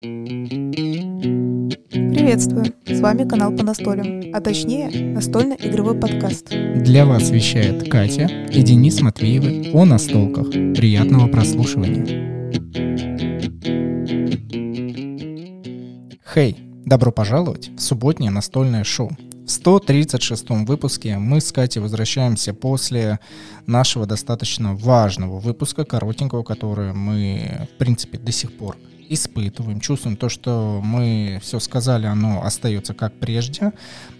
Приветствую! С вами канал по настолям, а точнее настольно-игровой подкаст. Для вас вещает Катя и Денис Матвеевы о настолках. Приятного прослушивания. Хей, добро пожаловать в субботнее настольное шоу. В 136 выпуске мы с Катей возвращаемся после нашего достаточно важного выпуска, коротенького, который мы, в принципе, до сих пор испытываем, чувствуем то, что мы все сказали, оно остается как прежде,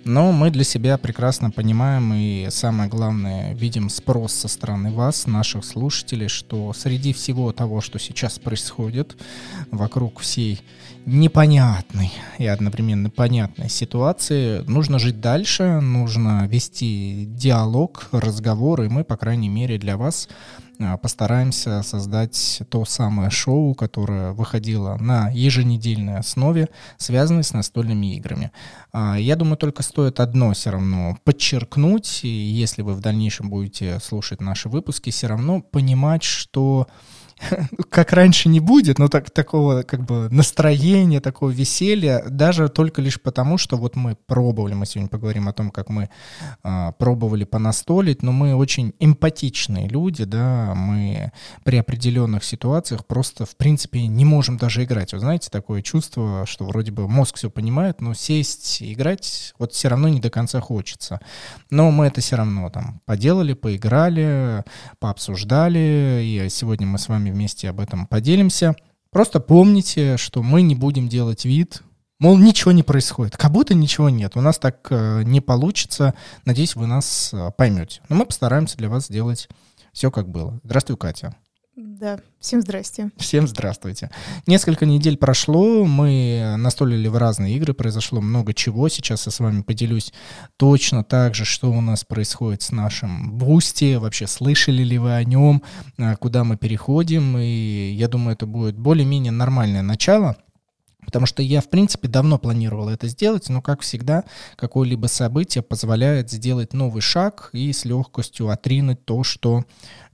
но мы для себя прекрасно понимаем и самое главное, видим спрос со стороны вас, наших слушателей, что среди всего того, что сейчас происходит вокруг всей непонятной и одновременно понятной ситуации, нужно жить дальше, нужно вести диалог, разговоры, и мы, по крайней мере, для вас постараемся создать то самое шоу, которое выходило на еженедельной основе, связанное с настольными играми. А, я думаю, только стоит одно все равно подчеркнуть, и если вы в дальнейшем будете слушать наши выпуски, все равно понимать, что как раньше не будет, но так, такого как бы настроения, такого веселья, даже только лишь потому, что вот мы пробовали, мы сегодня поговорим о том, как мы а, пробовали понастолить, но мы очень эмпатичные люди, да, мы при определенных ситуациях просто, в принципе, не можем даже играть. Вы знаете, такое чувство, что вроде бы мозг все понимает, но сесть играть вот все равно не до конца хочется. Но мы это все равно там поделали, поиграли, пообсуждали, и сегодня мы с вами вами вместе об этом поделимся. Просто помните, что мы не будем делать вид, мол, ничего не происходит, как будто ничего нет. У нас так э, не получится. Надеюсь, вы нас э, поймете. Но мы постараемся для вас сделать все, как было. Здравствуй, Катя. Да, всем здрасте. Всем здравствуйте. Несколько недель прошло, мы настолили в разные игры, произошло много чего. Сейчас я с вами поделюсь точно так же, что у нас происходит с нашим Boosty, вообще слышали ли вы о нем, а, куда мы переходим, и я думаю, это будет более-менее нормальное начало. Потому что я, в принципе, давно планировал это сделать, но, как всегда, какое-либо событие позволяет сделать новый шаг и с легкостью отринуть то, что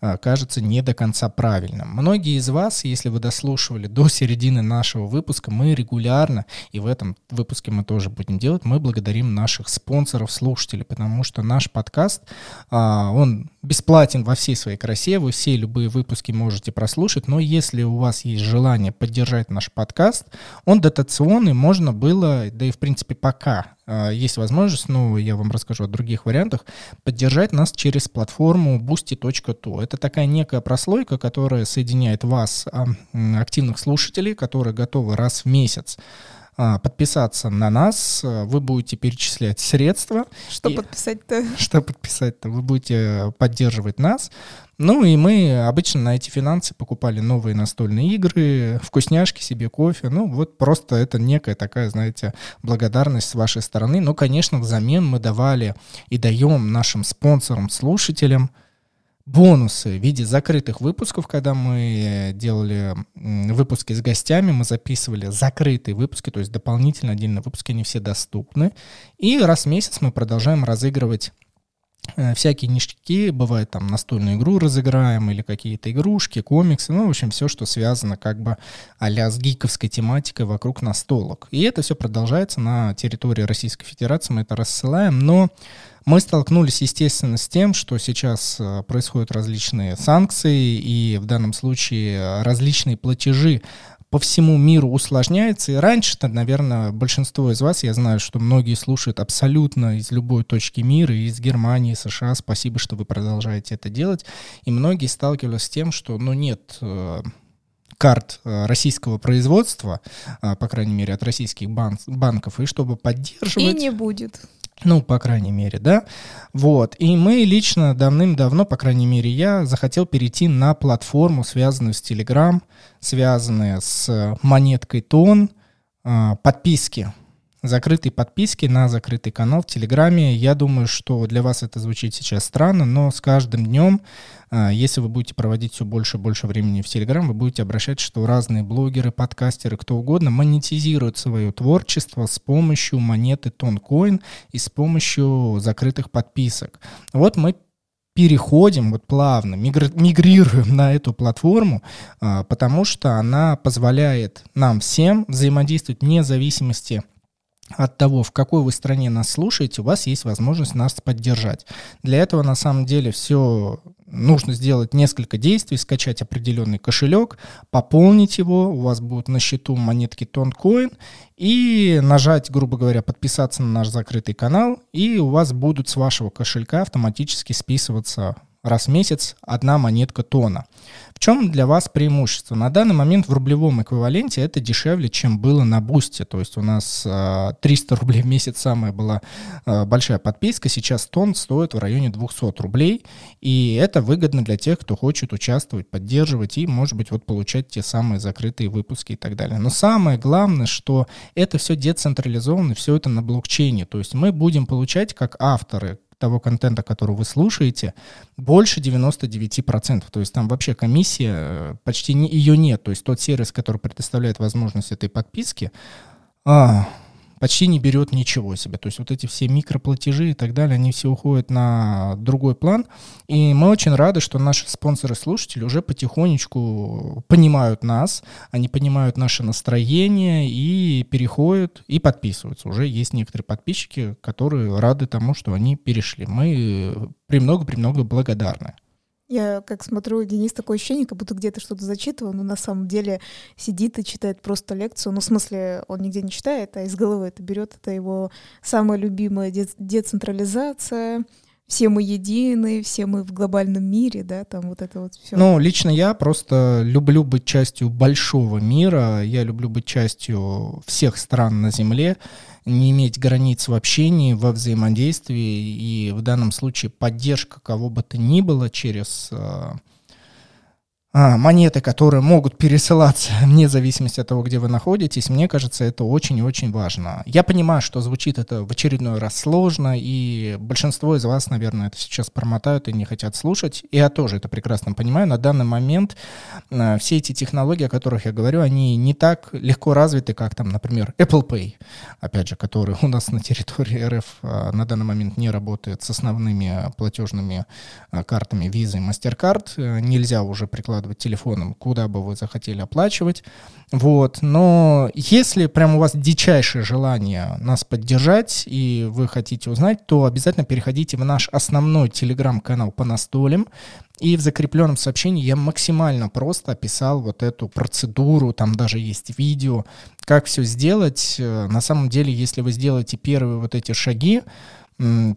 кажется не до конца правильным. Многие из вас, если вы дослушивали до середины нашего выпуска, мы регулярно, и в этом выпуске мы тоже будем делать, мы благодарим наших спонсоров, слушателей, потому что наш подкаст, а, он бесплатен во всей своей красе, вы все любые выпуски можете прослушать, но если у вас есть желание поддержать наш подкаст, он дотационный, можно было, да и в принципе пока а, есть возможность, но я вам расскажу о других вариантах, поддержать нас через платформу boosty.to. Это такая некая прослойка, которая соединяет вас, а, активных слушателей, которые готовы раз в месяц а, подписаться на нас, вы будете перечислять средства. Что подписать-то? Что подписать-то? Вы будете поддерживать нас. Ну и мы обычно на эти финансы покупали новые настольные игры, вкусняшки себе, кофе. Ну вот просто это некая такая, знаете, благодарность с вашей стороны. Но, конечно, взамен мы давали и даем нашим спонсорам, слушателям бонусы в виде закрытых выпусков, когда мы делали выпуски с гостями, мы записывали закрытые выпуски, то есть дополнительно отдельные выпуски, они все доступны. И раз в месяц мы продолжаем разыгрывать Э, всякие ништяки, бывает там настольную игру разыграем или какие-то игрушки, комиксы, ну, в общем, все, что связано как бы а с гиковской тематикой вокруг настолок. И это все продолжается на территории Российской Федерации, мы это рассылаем, но мы столкнулись, естественно, с тем, что сейчас э, происходят различные санкции и в данном случае различные платежи по всему миру усложняется. И раньше-то, наверное, большинство из вас, я знаю, что многие слушают абсолютно из любой точки мира, из Германии, США. Спасибо, что вы продолжаете это делать. И многие сталкивались с тем, что, ну, нет э, карт э, российского производства, э, по крайней мере, от российских бан- банков, и чтобы поддерживать... И не будет. Ну, по крайней мере, да. Вот. И мы лично давным-давно, по крайней мере, я захотел перейти на платформу, связанную с Telegram, связанную с монеткой Тон, а, подписки закрытой подписки на закрытый канал в Телеграме. Я думаю, что для вас это звучит сейчас странно, но с каждым днем, а, если вы будете проводить все больше и больше времени в Телеграм, вы будете обращать, что разные блогеры, подкастеры, кто угодно монетизируют свое творчество с помощью монеты Тонкоин и с помощью закрытых подписок. Вот мы переходим вот плавно, мигрируем на эту платформу, а, потому что она позволяет нам всем взаимодействовать вне зависимости от того, в какой вы стране нас слушаете, у вас есть возможность нас поддержать. Для этого на самом деле все нужно сделать несколько действий, скачать определенный кошелек, пополнить его, у вас будут на счету монетки Тонкоин, и нажать, грубо говоря, подписаться на наш закрытый канал, и у вас будут с вашего кошелька автоматически списываться раз в месяц одна монетка тона. В чем для вас преимущество? На данный момент в рублевом эквиваленте это дешевле, чем было на бусте. То есть у нас 300 а, рублей в месяц самая была а, большая подписка. Сейчас тон стоит в районе 200 рублей. И это выгодно для тех, кто хочет участвовать, поддерживать и, может быть, вот получать те самые закрытые выпуски и так далее. Но самое главное, что это все децентрализовано, все это на блокчейне. То есть мы будем получать как авторы того контента, который вы слушаете, больше 99%. То есть там вообще комиссия, э, почти не, ее нет. То есть тот сервис, который предоставляет возможность этой подписки, а, почти не берет ничего себе. То есть вот эти все микроплатежи и так далее, они все уходят на другой план. И мы очень рады, что наши спонсоры-слушатели уже потихонечку понимают нас, они понимают наше настроение и переходят и подписываются. Уже есть некоторые подписчики, которые рады тому, что они перешли. Мы премного-премного благодарны. Я как смотрю, Денис такое ощущение, как будто где-то что-то зачитывал, но на самом деле сидит и читает просто лекцию. Ну, в смысле, он нигде не читает, а из головы это берет. Это его самая любимая децентрализация, все мы едины, все мы в глобальном мире, да, там вот это вот все. Ну, лично я просто люблю быть частью большого мира, я люблю быть частью всех стран на Земле, не иметь границ в общении, во взаимодействии, и в данном случае поддержка кого бы то ни было через а, а, монеты, которые могут пересылаться вне зависимости от того, где вы находитесь, мне кажется, это очень и очень важно. Я понимаю, что звучит это в очередной раз сложно, и большинство из вас, наверное, это сейчас промотают и не хотят слушать. И я тоже это прекрасно понимаю. На данный момент а, все эти технологии, о которых я говорю, они не так легко развиты, как там, например, Apple Pay, опять же, который у нас на территории РФ а, на данный момент не работает с основными платежными картами Visa и MasterCard. Нельзя уже прикладывать прикладывать телефоном, куда бы вы захотели оплачивать. Вот. Но если прям у вас дичайшее желание нас поддержать и вы хотите узнать, то обязательно переходите в наш основной телеграм-канал по настолям. И в закрепленном сообщении я максимально просто описал вот эту процедуру, там даже есть видео, как все сделать. На самом деле, если вы сделаете первые вот эти шаги,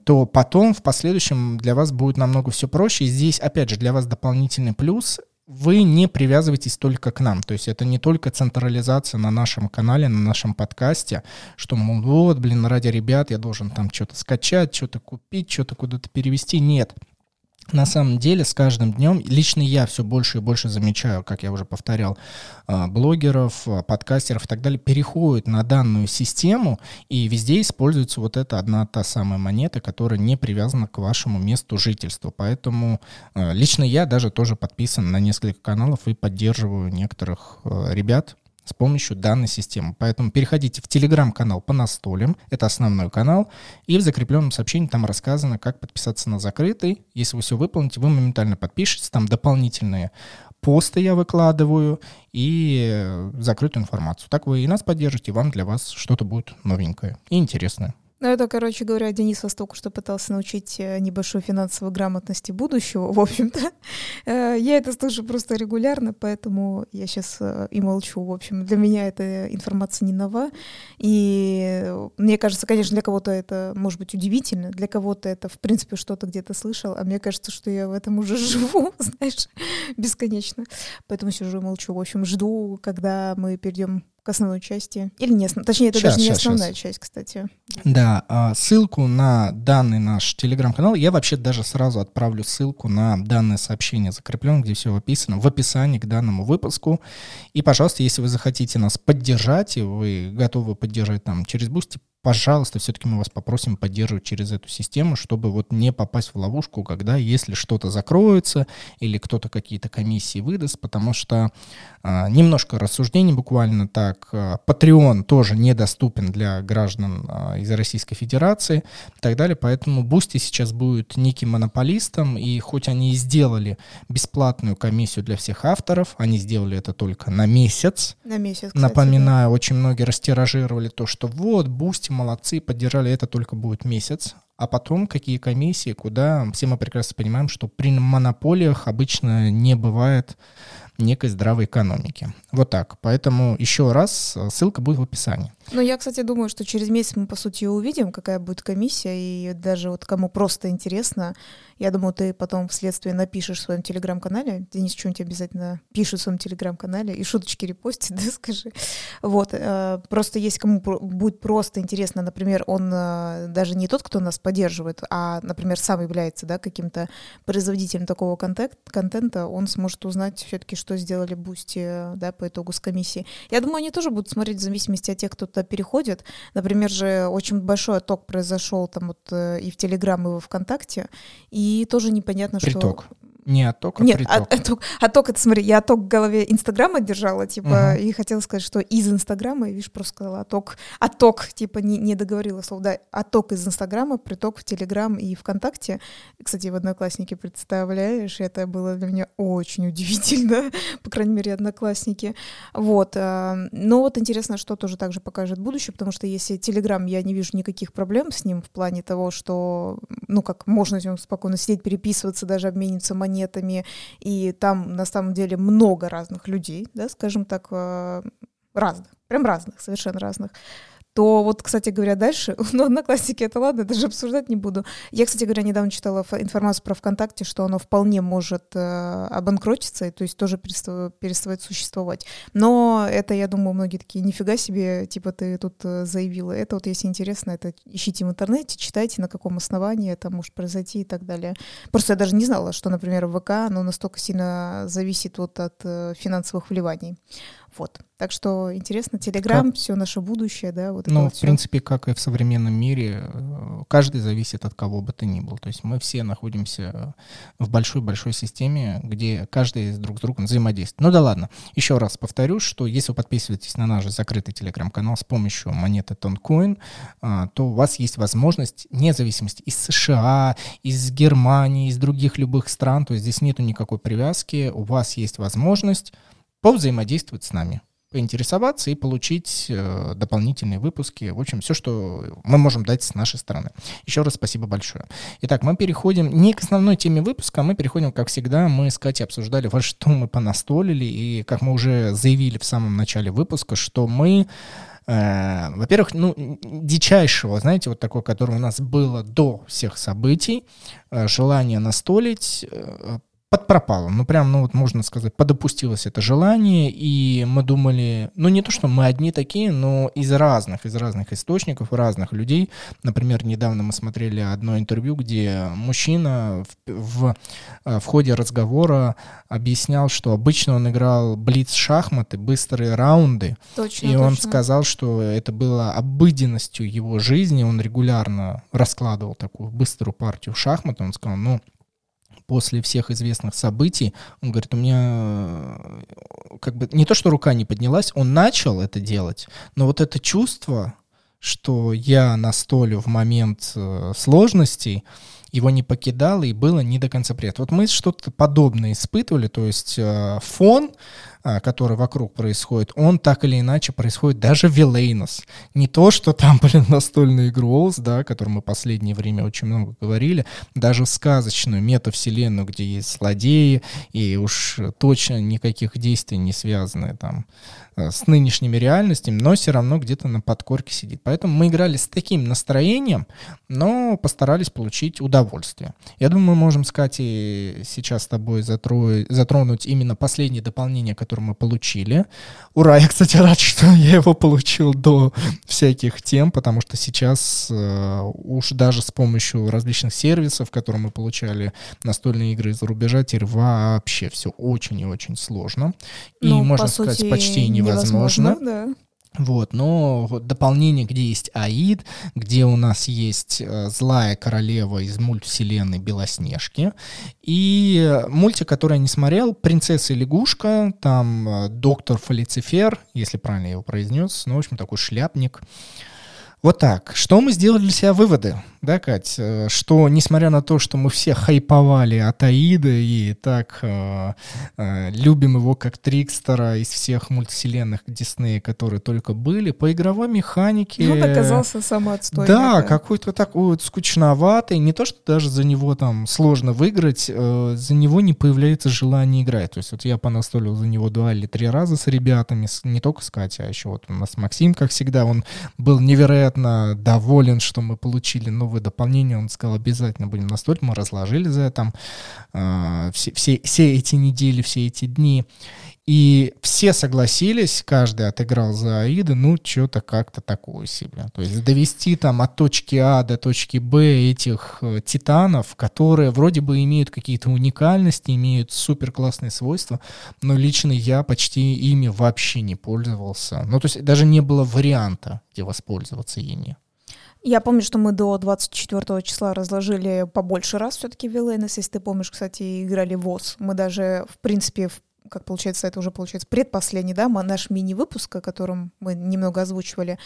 то потом в последующем для вас будет намного все проще. И здесь, опять же, для вас дополнительный плюс вы не привязываетесь только к нам. То есть это не только централизация на нашем канале, на нашем подкасте, что, мол, вот, блин, ради ребят я должен там что-то скачать, что-то купить, что-то куда-то перевести. Нет на самом деле с каждым днем лично я все больше и больше замечаю, как я уже повторял, а, блогеров, а, подкастеров и так далее переходят на данную систему, и везде используется вот эта одна та самая монета, которая не привязана к вашему месту жительства. Поэтому а, лично я даже тоже подписан на несколько каналов и поддерживаю некоторых ребят, с помощью данной системы. Поэтому переходите в телеграм-канал по настолям, это основной канал, и в закрепленном сообщении там рассказано, как подписаться на закрытый. Если вы все выполните, вы моментально подпишетесь, там дополнительные посты я выкладываю и закрытую информацию. Так вы и нас поддержите, и вам для вас что-то будет новенькое и интересное. Ну, это, короче говоря, Денис вас только что пытался научить э, небольшой финансовой грамотности будущего, в общем-то. Э, я это слышу просто регулярно, поэтому я сейчас э, и молчу. В общем, для меня эта информация не нова. И мне кажется, конечно, для кого-то это может быть удивительно, для кого-то это, в принципе, что-то где-то слышал, а мне кажется, что я в этом уже живу, знаешь, бесконечно. Поэтому сижу и молчу. В общем, жду, когда мы перейдем к основной части. Или не основной. Точнее, это сейчас, даже не сейчас, основная сейчас. часть, кстати. Да, а, ссылку на данный наш телеграм-канал я вообще даже сразу отправлю ссылку на данное сообщение закреплен, где все описано в описании к данному выпуску. И, пожалуйста, если вы захотите нас поддержать, и вы готовы поддержать там через Boosty, пожалуйста, все-таки мы вас попросим поддерживать через эту систему, чтобы вот не попасть в ловушку, когда если что-то закроется или кто-то какие-то комиссии выдаст, потому что а, немножко рассуждений буквально так. А, Patreon тоже недоступен для граждан а, из Российской Федерации и так далее, поэтому Boosty сейчас будет неким монополистом, и хоть они и сделали бесплатную комиссию для всех авторов, они сделали это только на месяц. На месяц, кстати, Напоминаю, да. очень многие растиражировали то, что вот, Boosty молодцы, поддержали, это только будет месяц. А потом какие комиссии, куда все мы прекрасно понимаем, что при монополиях обычно не бывает некой здравой экономики. Вот так. Поэтому еще раз, ссылка будет в описании. Ну, я, кстати, думаю, что через месяц мы, по сути, увидим, какая будет комиссия, и даже вот кому просто интересно, я думаю, ты потом вследствие напишешь в своем телеграм-канале, Денис что-нибудь обязательно пишет в своем телеграм-канале и шуточки репостит, да, скажи. Вот, э, просто есть кому будет просто интересно, например, он э, даже не тот, кто нас поддерживает, а, например, сам является, да, каким-то производителем такого контент, контента, он сможет узнать все-таки, что сделали Boosty, да, по итогу с комиссией. Я думаю, они тоже будут смотреть в зависимости от тех, кто туда переходит. Например же, очень большой отток произошел там вот э, и в Телеграм, и во ВКонтакте, и тоже непонятно, Приток. что... Не отток, а Нет, приток. отток, отток, это смотри, я отток в голове Инстаграма держала, типа, угу. и хотела сказать, что из Инстаграма, и видишь, просто сказала отток, отток, типа, не, не договорила слово, да, отток из Инстаграма, приток в Телеграм и ВКонтакте. Кстати, в Одноклассники, представляешь, это было для меня очень удивительно, по крайней мере, Одноклассники. Вот, а, но вот интересно, что тоже также покажет будущее, потому что если Телеграм, я не вижу никаких проблем с ним в плане того, что, ну, как можно спокойно сидеть, переписываться, даже обмениваться монетами, планетами, и там на самом деле много разных людей, да, скажем так, э, разных, прям разных, совершенно разных то вот, кстати говоря, дальше, ну, одноклассники, это ладно, даже обсуждать не буду. Я, кстати говоря, недавно читала информацию про ВКонтакте, что оно вполне может э, обанкротиться, то есть тоже переставать существовать. Но это, я думаю, многие такие, нифига себе, типа ты тут э, заявила. Это вот, если интересно, это ищите в интернете, читайте, на каком основании это может произойти и так далее. Просто я даже не знала, что, например, ВК, оно настолько сильно зависит вот от э, финансовых вливаний. Вот. Так что интересно, Телеграм, все наше будущее, да, вот Ну, вот в всё. принципе, как и в современном мире, э, каждый зависит от кого бы ты ни был. То есть мы все находимся в большой-большой системе, где каждый друг с другом взаимодействует. Ну да ладно. Еще раз повторю, что если вы подписываетесь на наш закрытый телеграм-канал с помощью монеты Toncoin, а, то у вас есть возможность, вне зависимости из США, из Германии, из других любых стран, то есть здесь нету никакой привязки, у вас есть возможность повзаимодействовать с нами поинтересоваться и получить э, дополнительные выпуски. В общем, все, что мы можем дать с нашей стороны. Еще раз спасибо большое. Итак, мы переходим не к основной теме выпуска, мы переходим, как всегда, мы с Катей обсуждали, во что мы понастолили, и как мы уже заявили в самом начале выпуска, что мы э, во-первых, ну, дичайшего, знаете, вот такое, которое у нас было до всех событий, э, желание настолить, под пропалом, ну прям, ну вот можно сказать, подопустилось это желание, и мы думали, ну не то, что мы одни такие, но из разных, из разных источников, разных людей. Например, недавно мы смотрели одно интервью, где мужчина в, в, э, в ходе разговора объяснял, что обычно он играл блиц-шахматы, быстрые раунды, точно, и точно. он сказал, что это было обыденностью его жизни, он регулярно раскладывал такую быструю партию в шахматы, он сказал, ну, после всех известных событий, он говорит, у меня э, как бы не то, что рука не поднялась, он начал это делать, но вот это чувство, что я на столе в момент э, сложностей, его не покидало и было не до конца приятно. Вот мы что-то подобное испытывали, то есть э, фон который вокруг происходит, он так или иначе происходит даже в Вилейнос. Не то, что там, блин, настольный игру да, о котором мы последнее время очень много говорили, даже в сказочную метавселенную, где есть злодеи, и уж точно никаких действий не связаны там э, с нынешними реальностями, но все равно где-то на подкорке сидит. Поэтому мы играли с таким настроением, но постарались получить удовольствие. Я думаю, мы можем с Катей сейчас с тобой затронуть именно последнее дополнение, которое который мы получили. Ура, я, кстати, рад, что я его получил до всяких тем, потому что сейчас э, уж даже с помощью различных сервисов, которые мы получали настольные игры из-за рубежа, теперь вообще все очень и очень сложно. И, ну, можно по сказать, сути, почти невозможно. невозможно да. Вот, но дополнение, где есть Аид, где у нас есть э, злая королева из мультвселенной Белоснежки, и мультик, который я не смотрел, «Принцесса и лягушка», там э, доктор Фалицифер, если правильно я его произнес, ну, в общем, такой шляпник, вот так. Что мы сделали для себя выводы, да, Кать? Э, что, несмотря на то, что мы все хайповали от Аида и так э, э, любим его как Трикстера из всех мультивселенных Диснея, которые только были, по игровой механике... Он оказался самоотстойный. Да, какой-то такой вот скучноватый. Не то, что даже за него там сложно выиграть, э, за него не появляется желание играть. То есть вот я понастолил за него два или три раза с ребятами, с, не только с Катей, а еще вот у нас Максим, как всегда, он был невероятно невероятно доволен, что мы получили новое дополнение. Он сказал, обязательно будем настроить. Мы разложили за это э, все, все, все эти недели, все эти дни. И все согласились, каждый отыграл за Аида, ну, что-то как-то такое себе. То есть довести там от точки А до точки Б этих э, титанов, которые вроде бы имеют какие-то уникальности, имеют супер классные свойства, но лично я почти ими вообще не пользовался. Ну, то есть даже не было варианта, где воспользоваться ими. Я помню, что мы до 24 числа разложили побольше раз все-таки Вилейнес. Если ты помнишь, кстати, играли ВОЗ. Мы даже, в принципе, в как получается, это уже получается предпоследний, да, наш мини-выпуск, о котором мы немного озвучивали,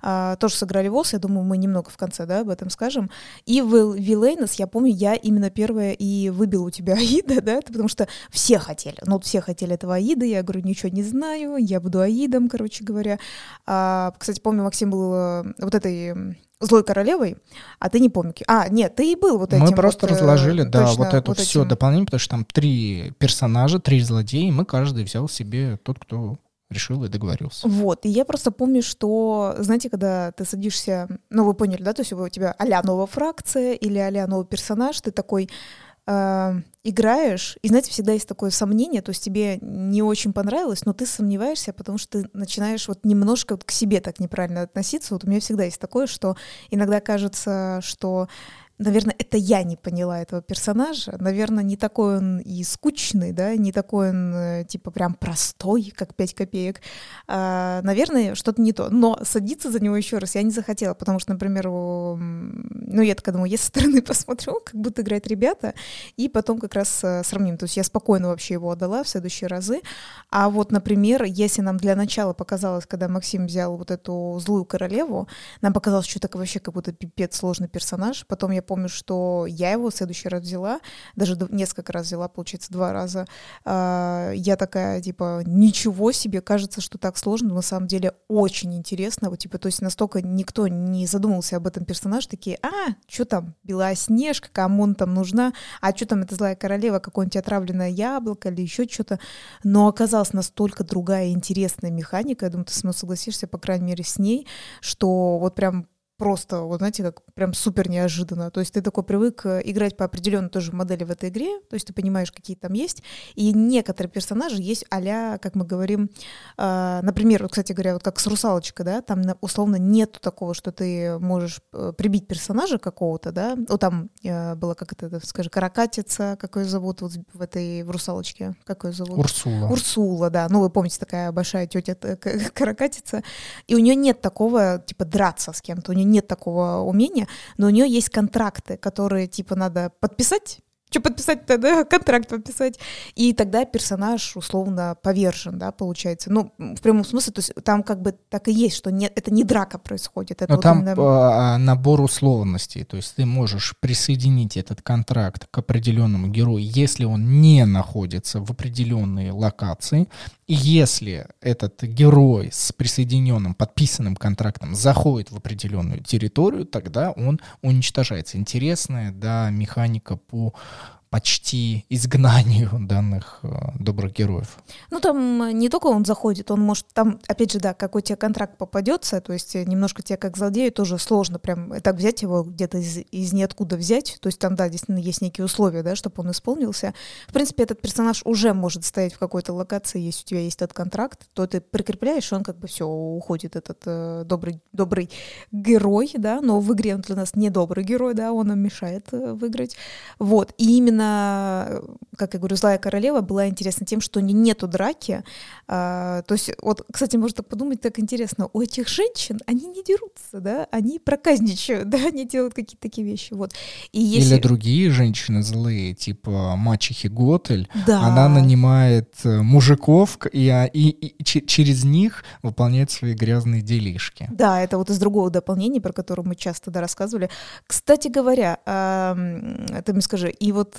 а, тоже сыграли ВОЗ, я думаю, мы немного в конце, да, об этом скажем. И в Вилейнес, я помню, я именно первая и выбил у тебя Аида, да, потому что все хотели, ну, все хотели этого Аида, я говорю, ничего не знаю, я буду Аидом, короче говоря. А, кстати, помню, Максим был э, вот этой злой королевой, а ты не помню. А, нет, ты и был вот этим. Мы просто вот, э, разложили, да, точно, вот это вот все этим. дополнение, потому что там три персонажа, три злодея, и мы каждый взял себе тот, кто решил и договорился. Вот, и я просто помню, что, знаете, когда ты садишься, ну, вы поняли, да, то есть у тебя а новая фракция или а новый персонаж, ты такой, э, играешь, и, знаете, всегда есть такое сомнение, то есть тебе не очень понравилось, но ты сомневаешься, потому что ты начинаешь вот немножко вот к себе так неправильно относиться. Вот у меня всегда есть такое, что иногда кажется, что наверное, это я не поняла этого персонажа. Наверное, не такой он и скучный, да, не такой он, э, типа, прям простой, как 5 копеек. А, наверное, что-то не то. Но садиться за него еще раз я не захотела, потому что, например, ну, я такая думаю, я со стороны посмотрю, как будут играть ребята, и потом как раз э, сравним. То есть я спокойно вообще его отдала в следующие разы. А вот, например, если нам для начала показалось, когда Максим взял вот эту злую королеву, нам показалось, что это вообще как будто пипец сложный персонаж. Потом я помню, что я его в следующий раз взяла, даже несколько раз взяла, получается, два раза. А, я такая, типа, ничего себе, кажется, что так сложно, но на самом деле очень интересно. Вот, типа, то есть настолько никто не задумывался об этом персонаже, такие, а, что там, Белоснежка, кому он там нужна, а что там, эта злая королева, какое-нибудь отравленное яблоко или еще что-то. Но оказалась настолько другая интересная механика, я думаю, ты со мной согласишься, по крайней мере, с ней, что вот прям просто, вот знаете, как прям супер неожиданно. То есть ты такой привык э, играть по определенной тоже модели в этой игре, то есть ты понимаешь, какие там есть. И некоторые персонажи есть а как мы говорим, э, например, вот, кстати говоря, вот как с русалочкой, да, там условно нет такого, что ты можешь э, прибить персонажа какого-то, да, вот там э, было, как это, скажи, каракатица, как ее зовут вот в этой, в русалочке, как ее зовут? Урсула. Урсула, да, ну вы помните, такая большая тетя каракатица, и у нее нет такого, типа, драться с кем-то, у нее нет такого умения, но у нее есть контракты, которые типа надо подписать, что подписать-то, да, контракт подписать. И тогда персонаж условно повержен, да, получается. Ну, в прямом смысле, то есть там как бы так и есть, что нет, это не драка происходит. Это Но вот там именно... А, набор условностей, то есть ты можешь присоединить этот контракт к определенному герою, если он не находится в определенной локации, если этот герой с присоединенным, подписанным контрактом заходит в определенную территорию, тогда он уничтожается. Интересная, да, механика по почти изгнанию данных э, добрых героев. Ну, там э, не только он заходит, он может, там, опять же, да, какой тебе контракт попадется, то есть э, немножко тебе как злодею тоже сложно прям так взять его где-то из, из ниоткуда взять, то есть там, да, действительно есть некие условия, да, чтобы он исполнился. В принципе, этот персонаж уже может стоять в какой-то локации, если у тебя есть этот контракт, то ты прикрепляешь, и он как бы все, уходит этот э, добрый, добрый герой, да, но в игре он для нас не добрый герой, да, он нам мешает э, выиграть. Вот, и именно именно, как я говорю, «Злая королева» была интересна тем, что не, нету драки. А, то есть, вот, кстати, можно подумать, так интересно, у этих женщин, они не дерутся, да, они проказничают, да, они делают какие-то такие вещи, вот. И если... Или другие женщины злые, типа мачехи Готель, да. она нанимает э, мужиков и, а, и, и через них выполняет свои грязные делишки. Да, это вот из другого дополнения, про которое мы часто да, рассказывали. Кстати говоря, ты мне скажи, и вот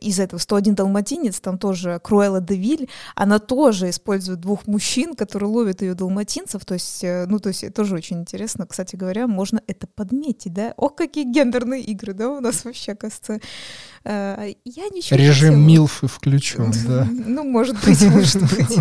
из этого 101 далматинец, там тоже Круэлла Девиль, она тоже использует двух мужчин, которые ловят ее далматинцев, то есть, э, ну, то есть, тоже очень интересно, кстати говоря, можно это подметить, да, о, какие гендерные игры, да, у нас вообще, кажется, Э, я ничего Режим не Милфы включен, да. Ну, может быть, может быть.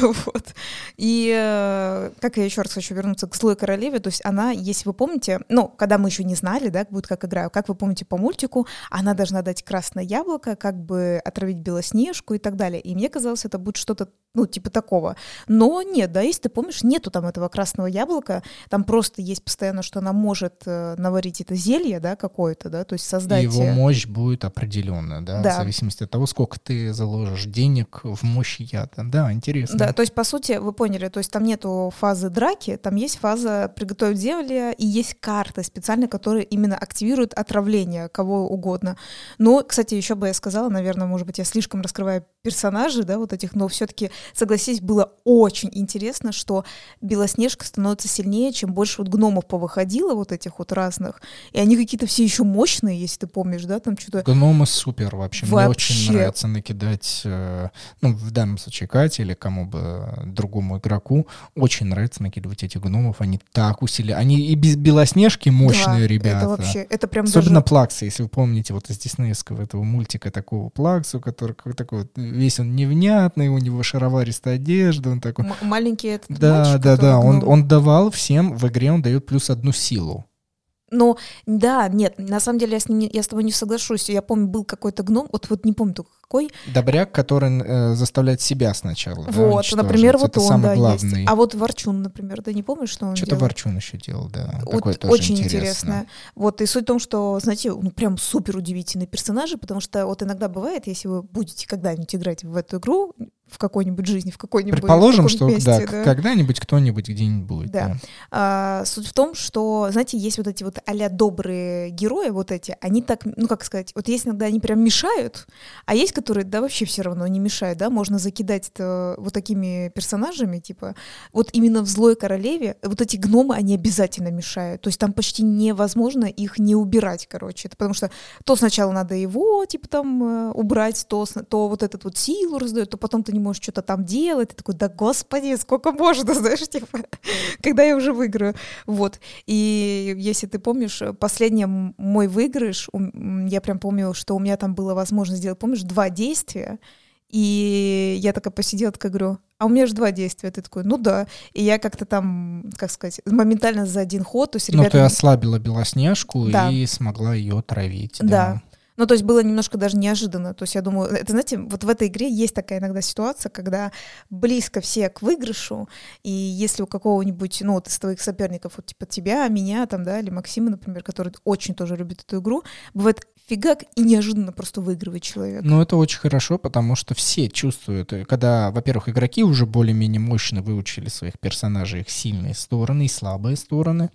Вот. И э, как я еще раз хочу вернуться к злой королеве, то есть она, если вы помните, ну, когда мы еще не знали, да, будет как играю, как вы помните по мультику, она должна дать красное яблоко, как бы отравить Белоснежку и так далее. И мне казалось, это будет что-то, ну, типа такого. Но нет, да, если ты помнишь, нету там этого красного яблока, там просто есть постоянно, что она может э, наварить это зелье, да, какое-то, да, то есть создать... Его мощь будет определенная, да, да, в зависимости от того, сколько ты заложишь денег в мощь яда. Да, интересно. Да, то есть, по сути, вы поняли, то есть там нету фазы драки, там есть фаза приготовить зелье, и есть карта специальная, которая именно активирует отравление кого угодно. Но, кстати, еще бы я сказала, наверное, может быть, я слишком раскрываю персонажей, да, вот этих, но все-таки, согласись, было очень интересно, что Белоснежка становится сильнее, чем больше вот гномов повыходило, вот этих вот разных, и они какие-то все еще мощные, если ты помнишь, да, там что-то... Гномы супер вообще. вообще. Мне очень нравится накидать, э, ну, в данном случае Кате или кому бы другому игроку, очень нравится накидывать этих гномов, они так усилили, они и без Белоснежки мощные да, ребята. это вообще, это прям Особенно даже... Плакса, если вы помните, вот из диснеевского этого мультика такого Плаксу, который такой вот весь он невнятный, у него шароваристая одежда, он такой... М- маленький этот Да, мальчик, да, да, он, он давал всем, в игре он дает плюс одну силу. Ну, да, нет, на самом деле я с, ним, я с тобой не соглашусь. Я помню, был какой-то гном, вот, вот не помню только какой. Добряк, который э, заставляет себя сначала. Вот, да, например, вот Это он, да, главный. есть. А вот Ворчун, например, да не помнишь, что он Что-то делал? Ворчун еще делал, да. Вот Такое тоже очень интересно. Вот, и суть в том, что, знаете, ну прям супер удивительные персонажи, потому что вот иногда бывает, если вы будете когда-нибудь играть в эту игру, в какой-нибудь жизни, в какой-нибудь Предположим, что месте, да, да, когда-нибудь кто-нибудь где-нибудь будет. Да. да. А, суть в том, что, знаете, есть вот эти вот а добрые герои, вот эти, они так, ну как сказать, вот есть иногда они прям мешают, а есть, которые, да, вообще все равно не мешают, да, можно закидать это вот такими персонажами, типа, вот именно в «Злой королеве» вот эти гномы, они обязательно мешают, то есть там почти невозможно их не убирать, короче, это потому что то сначала надо его, типа, там э, убрать, то, то вот этот вот силу раздает, то потом ты не можешь что-то там делать, ты такой, да господи, сколько можно, знаешь, типа, когда я уже выиграю. Вот. И если ты помнишь, последний мой выигрыш, я прям помню, что у меня там была возможность сделать, помнишь, два действия, и я такая посидела, такая говорю, а у меня же два действия. Ты такой, ну да. И я как-то там, как сказать, моментально за один ход. То есть ребята... Ну, ты ослабила Белоснежку да. и смогла ее травить. Да. да. Ну, то есть было немножко даже неожиданно. То есть я думаю, это, знаете, вот в этой игре есть такая иногда ситуация, когда близко все к выигрышу, и если у какого-нибудь, ну, вот из твоих соперников, вот типа тебя, меня, там, да, или Максима, например, который очень тоже любит эту игру, бывает фигак и неожиданно просто выигрывает человек. Ну, это очень хорошо, потому что все чувствуют, э, когда, во-первых, игроки уже более-менее мощно выучили своих персонажей, их сильные стороны и слабые стороны,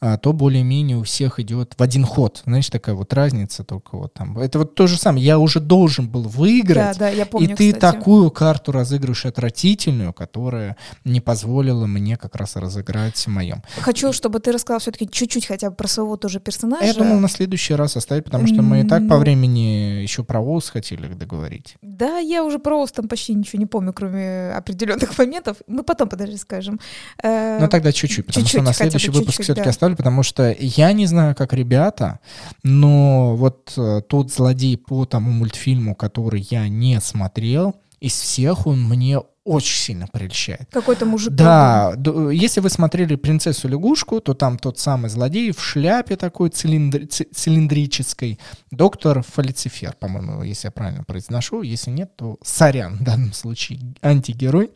а, то более-менее у всех идет в один ход. Знаешь, такая вот разница только вот там. Это вот то же самое. Я уже должен был выиграть, да, да, я помню, и ты кстати. такую карту разыгрываешь отвратительную, которая не позволила мне как раз разыграть моем. Хочу, чтобы ты рассказал все-таки чуть-чуть хотя бы про своего тоже персонажа. Я думал на следующий раз оставить, потому что мы и так по времени еще про ВОЗ хотели договорить. Да, я уже про ВОЗ там почти ничего не помню, кроме определенных моментов. Мы потом, подожди, скажем. Э, ну тогда чуть-чуть, потому чуть-чуть, что на следующий выпуск все-таки да. оставлю, потому что я не знаю, как ребята, но вот э, тот злодей по тому мультфильму, который я не смотрел, из всех он мне очень сильно прельщает. Какой-то мужик. Да, если вы смотрели «Принцессу лягушку», то там тот самый злодей в шляпе такой цилиндр- ци- цилиндрической, доктор Фалицифер, по-моему, если я правильно произношу. Если нет, то сорян в данном случае, антигерой.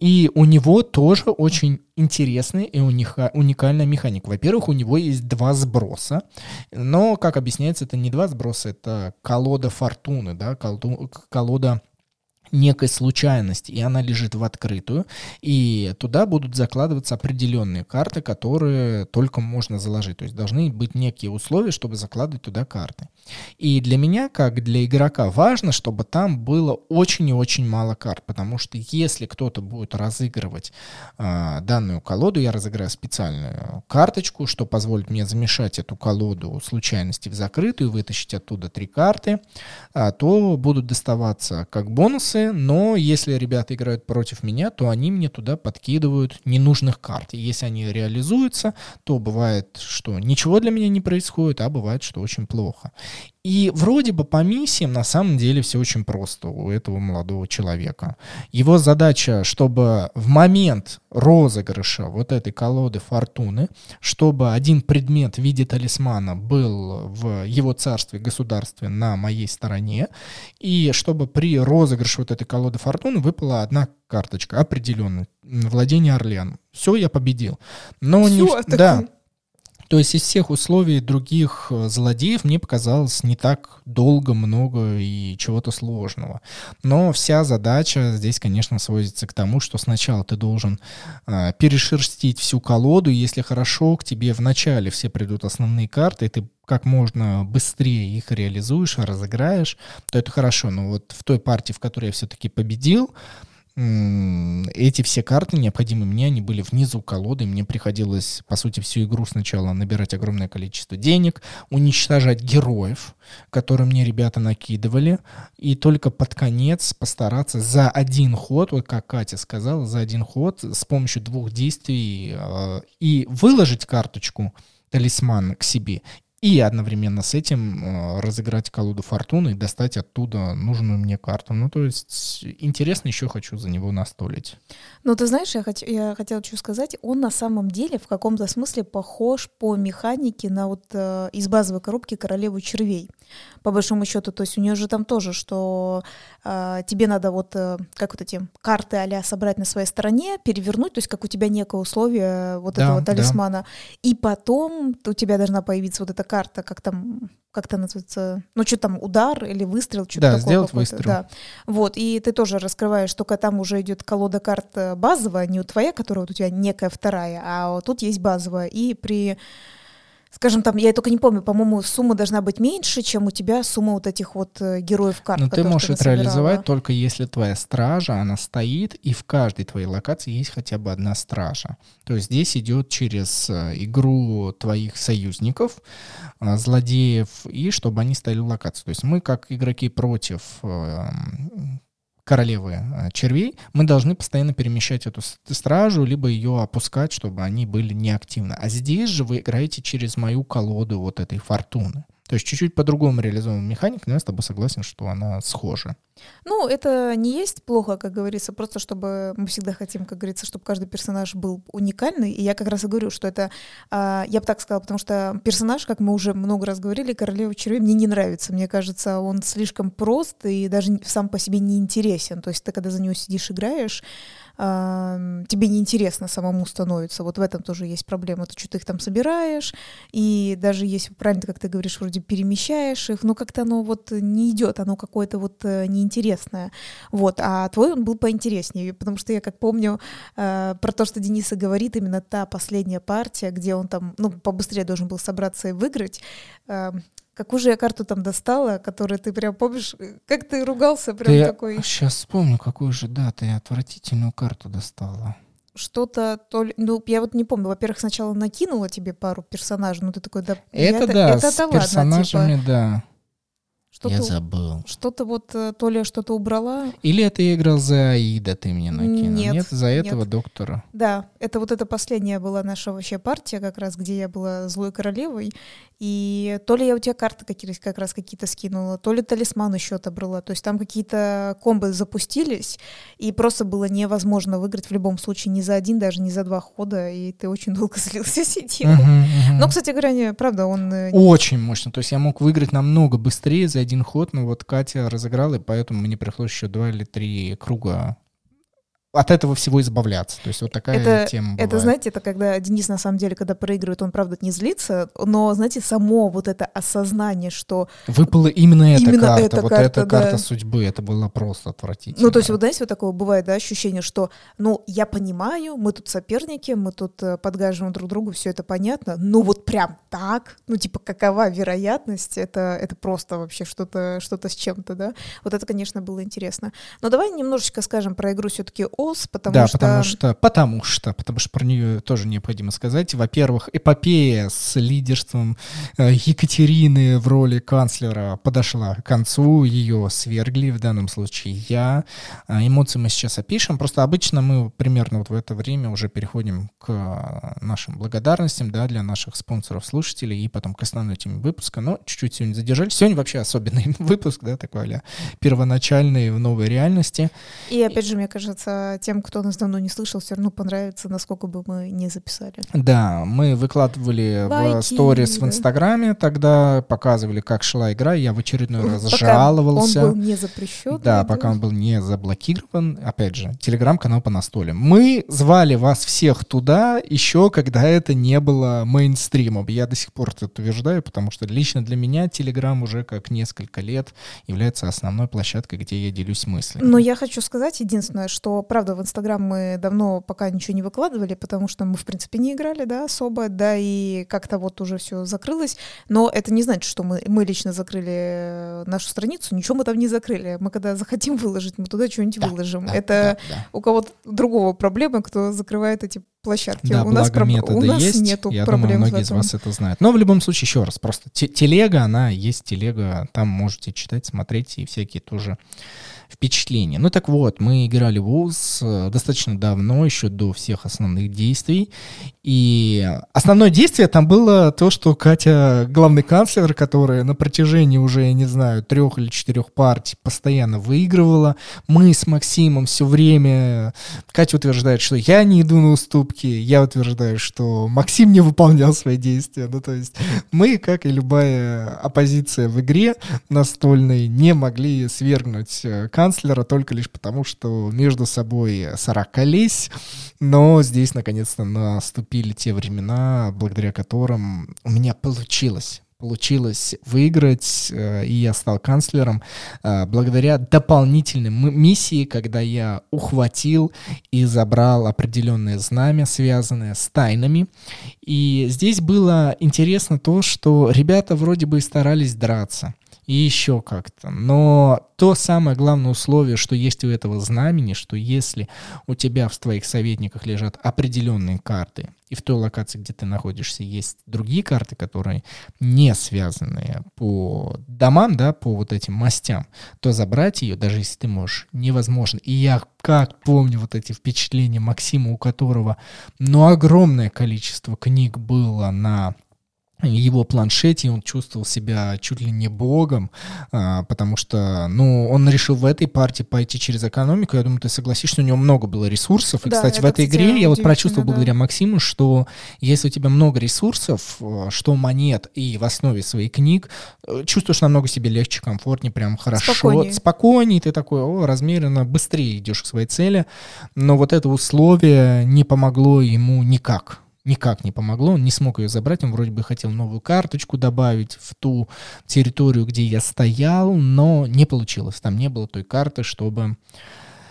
И у него тоже очень интересный и уника- уникальная механика. Во-первых, у него есть два сброса, но, как объясняется, это не два сброса, это колода фортуны, да, колода некой случайности, и она лежит в открытую, и туда будут закладываться определенные карты, которые только можно заложить. То есть должны быть некие условия, чтобы закладывать туда карты. И для меня, как для игрока, важно, чтобы там было очень и очень мало карт, потому что если кто-то будет разыгрывать э, данную колоду, я разыграю специальную карточку, что позволит мне замешать эту колоду случайности в закрытую, вытащить оттуда три карты, э, то будут доставаться как бонусы, но если ребята играют против меня, то они мне туда подкидывают ненужных карт. И если они реализуются, то бывает, что ничего для меня не происходит, а бывает, что очень плохо. И вроде бы по миссиям на самом деле все очень просто у этого молодого человека. Его задача, чтобы в момент розыгрыша вот этой колоды фортуны, чтобы один предмет в виде талисмана был в его царстве, государстве на моей стороне, и чтобы при розыгрыше вот этой колоды фортуны выпала одна карточка определенная, владение Орлеаном. Все, я победил. Но Всё, не... такой- Да, то есть из всех условий других э, злодеев мне показалось не так долго, много и чего-то сложного. Но вся задача здесь, конечно, сводится к тому, что сначала ты должен э, перешерстить всю колоду. Если хорошо, к тебе в начале все придут основные карты, и ты как можно быстрее их реализуешь, разыграешь, то это хорошо. Но вот в той партии, в которой я все-таки победил, эти все карты необходимые мне, они были внизу колоды, мне приходилось, по сути, всю игру сначала набирать огромное количество денег, уничтожать героев, которые мне ребята накидывали, и только под конец постараться за один ход, вот как Катя сказала, за один ход с помощью двух действий э, и выложить карточку талисман к себе, и одновременно с этим э, разыграть колоду фортуны и достать оттуда нужную мне карту. Ну, то есть интересно, еще хочу за него настолить. Ну, ты знаешь, я, хот- я хотела что сказать, он на самом деле в каком-то смысле похож по механике на вот э, из базовой коробки королеву червей. По большому счету, то есть у нее же там тоже, что э, тебе надо вот, э, как вот эти карты а собрать на своей стороне, перевернуть, то есть как у тебя некое условие вот Да, этого да. талисмана, и потом у тебя должна появиться вот эта карта, как там, как это называется, ну что там, удар или выстрел, что-то Да, такое сделать выстрел. Да. Вот, и ты тоже раскрываешь, только там уже идет колода карт э, базовая, не твоя, которая вот у тебя некая вторая, а вот тут есть базовая. И при, скажем там, я только не помню, по-моему, сумма должна быть меньше, чем у тебя сумма вот этих вот э, героев карт. Но Ну, ты можешь это реализовать только если твоя стража, она стоит, и в каждой твоей локации есть хотя бы одна стража. То есть здесь идет через э, игру твоих союзников, э, злодеев, и чтобы они стояли в локации. То есть мы, как игроки против королевы э, червей, мы должны постоянно перемещать эту стражу, либо ее опускать, чтобы они были неактивны. А здесь же вы играете через мою колоду вот этой фортуны. То есть чуть-чуть по-другому реализована механика, но я с тобой согласен, что она схожа. Ну, это не есть плохо, как говорится, просто чтобы мы всегда хотим, как говорится, чтобы каждый персонаж был уникальный. И я как раз и говорю, что это, а, я бы так сказала, потому что персонаж, как мы уже много раз говорили, королева червей, мне не нравится. Мне кажется, он слишком прост и даже сам по себе не интересен. То есть ты, когда за него сидишь, играешь, тебе неинтересно самому становится. Вот в этом тоже есть проблема. Ты что-то их там собираешь, и даже если правильно, как ты говоришь, вроде перемещаешь их, но как-то оно вот не идет, оно какое-то вот э, неинтересное. Вот, а твой он был поинтереснее, потому что я как помню э, про то, что Дениса говорит, именно та последняя партия, где он там, ну, побыстрее должен был собраться и выиграть. Э, какую же я карту там достала, которую ты прям помнишь, как ты ругался прям Ты такой, сейчас вспомню, какую же, да, ты отвратительную карту достала. что-то то ли, ну, я вот не помню, во-первых, сначала накинула тебе пару персонажей, ну, ты такой, да, я Это да, с это ладно, типа. персонажами, да. Что-то, я забыл. Что-то вот, э, то ли что-то убрала. Или это я играл за Аида, ты мне накинул? Нет. Нет, за этого нет. доктора. Да, это вот эта последняя была наша вообще партия, как раз, где я была злой королевой. И то ли я у тебя карты какие-то как раз какие-то скинула, то ли талисман еще отобрала. То есть там какие-то комбы запустились, и просто было невозможно выиграть в любом случае ни за один, даже не за два хода, и ты очень долго слился сидел. Мгм. Но, кстати говоря, не, правда, он... э, Очень мощно. То есть я мог выиграть намного быстрее за один ход, но вот Катя разыграла, и поэтому мне пришлось еще два или три круга от этого всего избавляться. То есть вот такая Это, тема это, бывает. знаете, это когда Денис на самом деле, когда проигрывает, он правда не злится, но, знаете, само вот это осознание, что Выпала именно эта Именно карта, эта вот карта, эта да. карта судьбы, это было просто отвратительно. Ну, то есть, вот знаете, вот такое бывает, да, ощущение, что, ну, я понимаю, мы тут соперники, мы тут э, подгаживаем друг другу, все это понятно, но вот прям так, ну, типа, какова вероятность, это, это просто вообще что-то что с чем-то, да. Вот это, конечно, было интересно. Но давай немножечко скажем про игру все-таки ОС, потому да, что... потому что, потому что, потому что про нее тоже необходимо сказать. Во-первых, эпопея с лидерством э, Екатерины в роли канцлера подошла к концу, ее свергли, в данном случае я. А, Эмоции мы сейчас опишем, просто обычно мы примерно вот в это время уже переходим к нашим благодарностям, да, для наших спонсоров, слушателей, и потом к основной теме выпуска, но чуть-чуть сегодня задержались. Сегодня вообще особенный выпуск, да, такой а первоначальный в новой реальности. И опять же, мне кажется, тем, кто нас давно не слышал, все равно понравится, насколько бы мы не записали. Да, мы выкладывали в Лайки, сторис в да. Инстаграме, тогда показывали, как шла игра, я в очередной раз Пока жаловался. Он был не запрещен. Да, пока он был не заблокирован. Опять же, телеграм-канал по настоле. Мы звали вас всех туда еще, когда это не было мейнстримом. Я до сих пор это утверждаю, потому что лично для меня телеграм уже как несколько лет является основной площадкой, где я делюсь мыслями. Но я хочу сказать единственное, что, правда, в Инстаграм мы давно пока ничего не выкладывали, потому что мы, в принципе, не играли, да, особо, да, и как-то вот уже все закрылось. Но это не значит, что мы, мы лично закрыли э, нашу страницу, ничего мы там не закрыли. Мы когда захотим выложить, мы туда что-нибудь Да, выложим. Да, это да, да. у кого-то другого проблемы, кто закрывает эти площадки. Да, у нас, методы у нас есть. нету Я проблем думаю, многие из вас это знают. Но в любом случае, еще раз, просто те- телега, она есть телега, там можете читать, смотреть и всякие тоже впечатления. Ну так вот, мы играли в УЗ э, достаточно давно, еще до всех основных действий. И основное действие там было то, что Катя, главный канцлер, которая на протяжении уже, я не знаю, трех или четырех партий постоянно выигрывала. Мы с Максимом все время... Катя утверждает, что я не иду на уступки. Я утверждаю, что Максим не выполнял свои действия. Ну, то есть мы, как и любая оппозиция в игре настольной, не могли свергнуть э, канцлера только лишь потому, что между собой сорокались. Но здесь, наконец-то, наступили те времена, благодаря которым у меня получилось получилось выиграть, э, и я стал канцлером э, благодаря дополнительной миссии, когда я ухватил и забрал определенное знамя, связанное с тайнами. И здесь было интересно то, что ребята вроде бы и старались драться. И еще как-то. Но то самое главное условие, что есть у этого знамени, что если у тебя в твоих советниках лежат определенные карты, и в той локации, где ты находишься, есть другие карты, которые не связаны по домам, да, по вот этим мастям, то забрать ее, даже если ты можешь, невозможно. И я как помню вот эти впечатления Максима, у которого, ну, огромное количество книг было на его планшете, и он чувствовал себя чуть ли не богом, а, потому что, ну, он решил в этой партии пойти через экономику. Я думаю, ты согласишься, у него много было ресурсов. И, Да, кстати, в это, этой игре я вот прочувствовал да. благодаря Максиму, что если у тебя много ресурсов, э, что монет и в основе своих книг, э, чувствуешь намного себе легче, комфортнее, прям хорошо, Спокойнее. спокойнее, ты такой, о, размеренно, быстрее идешь к своей цели. Но вот это условие не помогло ему никак никак не помогло, он не смог ее забрать, он вроде бы хотел новую карточку добавить в ту территорию, где я стоял, но не получилось, там не было той карты, чтобы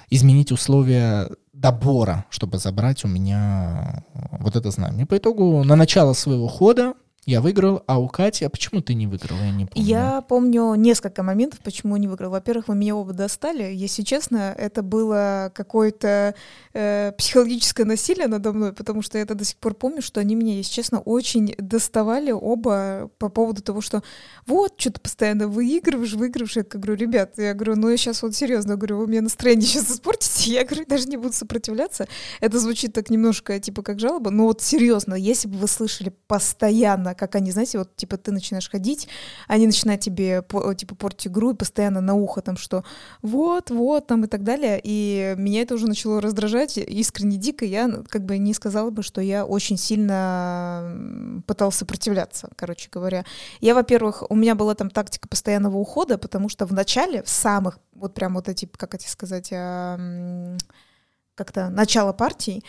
изменить условия добора, чтобы забрать у меня вот это знамя. По итогу на начало своего хода я выиграл, а у Кати, а почему ты не выиграла, я не помню. Я помню несколько моментов, почему не выиграл. Во-первых, вы меня оба достали. Если честно, это было какое-то э, психологическое насилие надо мной, потому что я это до сих пор помню, что они меня, если честно, очень доставали оба по поводу того, что вот, что-то постоянно выигрываешь, выигрываешь. Я говорю, ребят, я говорю, ну я сейчас вот серьезно говорю, вы мне настроение сейчас испортите, я говорю, даже не буду сопротивляться. Это звучит так немножко, типа, как жалоба, но вот серьезно, если бы вы слышали постоянно как они, знаете, вот, типа, ты начинаешь ходить, они начинают тебе, типа, портить игру и постоянно на ухо там, что вот, вот, там и так далее, и меня это уже начало раздражать искренне дико, я ну, как бы не сказала бы, что я очень сильно пыталась сопротивляться, короче говоря. Я, во-первых, у меня была там тактика постоянного ухода, потому что в начале, в самых, вот прям вот эти, как это сказать, как-то начало партии,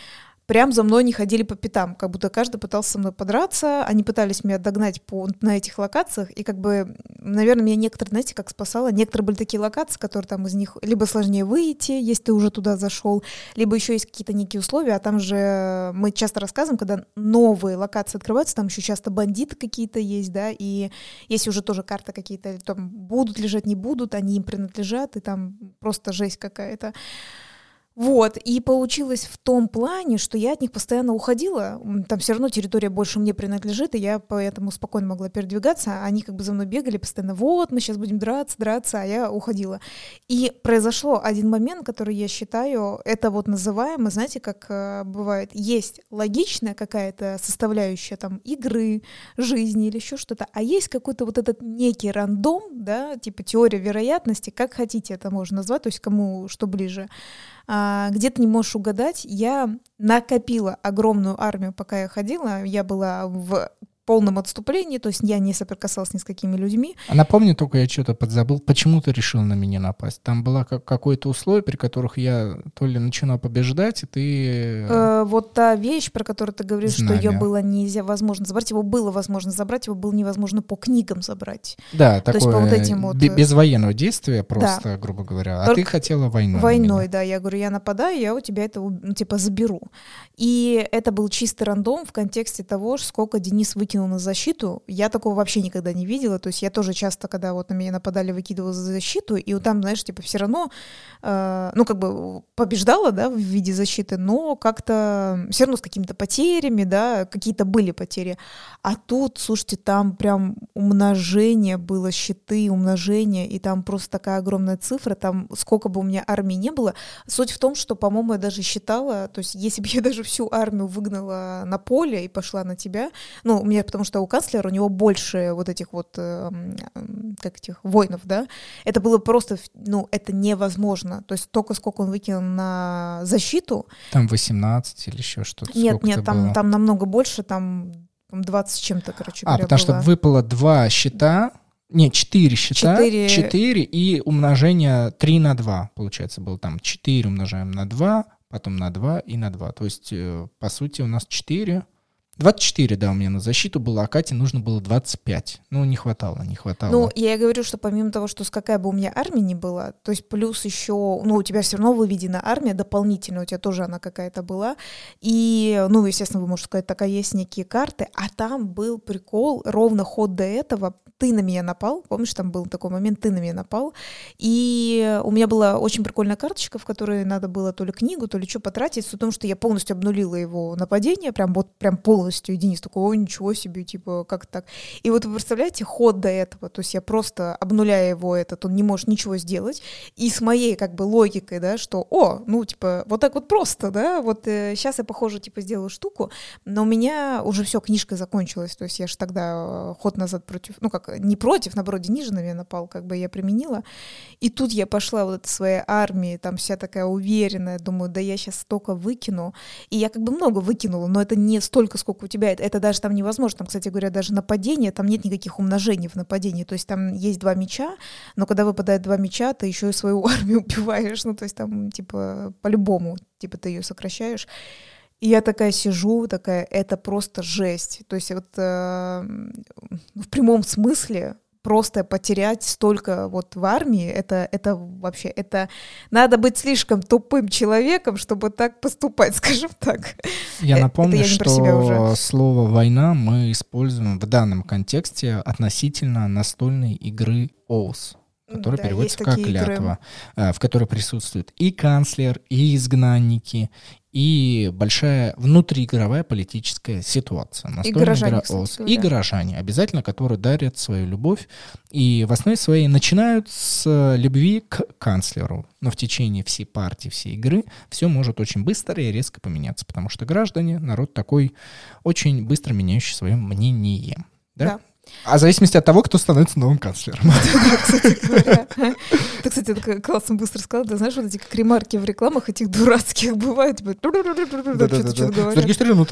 прям за мной не ходили по пятам, как будто каждый пытался со мной подраться, они пытались меня догнать по, на этих локациях, и как бы, наверное, меня некоторые, знаете, как спасало, некоторые были такие локации, которые там из них либо сложнее выйти, если ты уже туда зашел, либо еще есть какие-то некие условия, а там же мы часто рассказываем, когда новые локации открываются, там еще часто бандиты какие-то есть, да, и если уже тоже карты какие-то там будут лежать, не будут, они им принадлежат, и там просто жесть какая-то. Вот, и получилось в том плане, что я от них постоянно уходила, там все равно территория больше мне принадлежит, и я поэтому спокойно могла передвигаться, они как бы за мной бегали постоянно, вот, мы сейчас будем драться, драться, а я уходила. И произошло один момент, который я считаю, это вот называемый, знаете, как э, бывает, есть логичная какая-то составляющая там игры, жизни или еще что-то, а есть какой-то вот этот некий рандом, да, типа теория вероятности, как хотите это можно назвать, то есть кому что ближе а, где ты не можешь угадать. Я накопила огромную армию, пока я ходила. Я была в полном отступлении, то есть я не соприкасалась ни с какими людьми. А напомню только, я что-то подзабыл, почему ты решил на меня напасть? Там было как какое-то условие, при которых я то ли начинал побеждать, и ты... Э, вот та вещь, про которую ты говоришь, Знамя. что ее было нельзя возможно забрать, его было возможно забрать, его было невозможно по книгам забрать. Да, то такое есть по вот этим вот... Э, без военного действия просто, да. грубо говоря. А Только ты хотела войну. Войной, да. Я говорю, я нападаю, я у тебя это, типа, заберу. И это был чистый рандом в контексте того, сколько Денис выкинул на защиту. Я такого вообще никогда не видела. То есть я тоже часто, когда вот на меня нападали, выкидывала за защиту, и вот там, знаешь, типа все равно, э, ну, как бы побеждала, да, в виде защиты, но как-то все равно с какими-то потерями, да, какие-то были потери. А тут, слушайте, там прям умножение было, щиты, умножение, и там просто такая огромная цифра, там сколько бы у меня армии не было. Суть в том, что, по-моему, я даже считала, то есть если бы я даже всю армию выгнала на поле и пошла на тебя, ну, у меня потому что у канцлера у него больше вот этих вот, э, как этих, воинов, да, это было просто, ну, это невозможно. То есть только сколько он выкинул на защиту. Там 18 или еще что-то. Нет, нет, там, там намного больше, там 20 чем-то, короче а, говоря, потому было. что выпало два щита, не, 4 счета, 4... 4 и умножение 3 на 2, получается, было там 4 умножаем на 2, потом на 2 и на 2. То есть, э, по сути, у нас 4 24, да, у меня на защиту было, а Кате нужно было 25. Ну, не хватало, не хватало. Ну, я и говорю, что помимо того, что с какая бы у меня армия не была, то есть плюс еще, ну, у тебя все равно выведена армия дополнительно, у тебя тоже она какая-то была. И, ну, естественно, вы можете сказать, такая есть некие карты, а там был прикол, ровно ход до этого, ты на меня напал, помнишь, там был такой момент, ты на меня напал, и у меня была очень прикольная карточка, в которой надо было то ли книгу, то ли что потратить, с том, что я полностью обнулила его нападение, прям вот прям полностью полностью. И Денис такой, ой, ничего себе, типа, как так? И вот вы представляете ход до этого, то есть я просто обнуляя его этот, он не может ничего сделать, и с моей как бы логикой, да, что, о, ну, типа, вот так вот просто, да, вот э, сейчас я, похоже, типа, сделаю штуку, но у меня уже все, книжка закончилась, то есть я же тогда э, ход назад против, ну, как, не против, наоборот, Денис же на меня напал, как бы я применила, и тут я пошла вот этой своей армии, там вся такая уверенная, думаю, да я сейчас столько выкину, и я как бы много выкинула, но это не столько, сколько сколько у тебя, это, даже там невозможно. Там, кстати говоря, даже нападение, там нет никаких умножений в нападении. То есть там есть два меча, но когда выпадает два меча, ты еще и свою армию убиваешь. Ну, то есть там, типа, по-любому, типа, ты ее сокращаешь. И я такая сижу, такая, это просто жесть. То есть вот э, в прямом смысле просто потерять столько вот в армии, это, это вообще, это надо быть слишком тупым человеком, чтобы так поступать, скажем так. Я напомню, я что слово «война» мы используем в данном контексте относительно настольной игры «ОУС» который да, переводится как клятва, игры. в которой присутствует и канцлер, и изгнанники, и большая внутриигровая политическая ситуация. и горожане, игра ОС. И горожане, обязательно, которые дарят свою любовь. И в основе своей начинают с любви к канцлеру. Но в течение всей партии, всей игры все может очень быстро и резко поменяться, потому что граждане, народ такой очень быстро меняющий свое мнение. Да? да. А в зависимости от того, кто становится новым канцлером. Ты, кстати, классно быстро сказал. Ты знаешь, вот эти как ремарки в рекламах этих дурацких бывают. Типа, Зарегистрировано,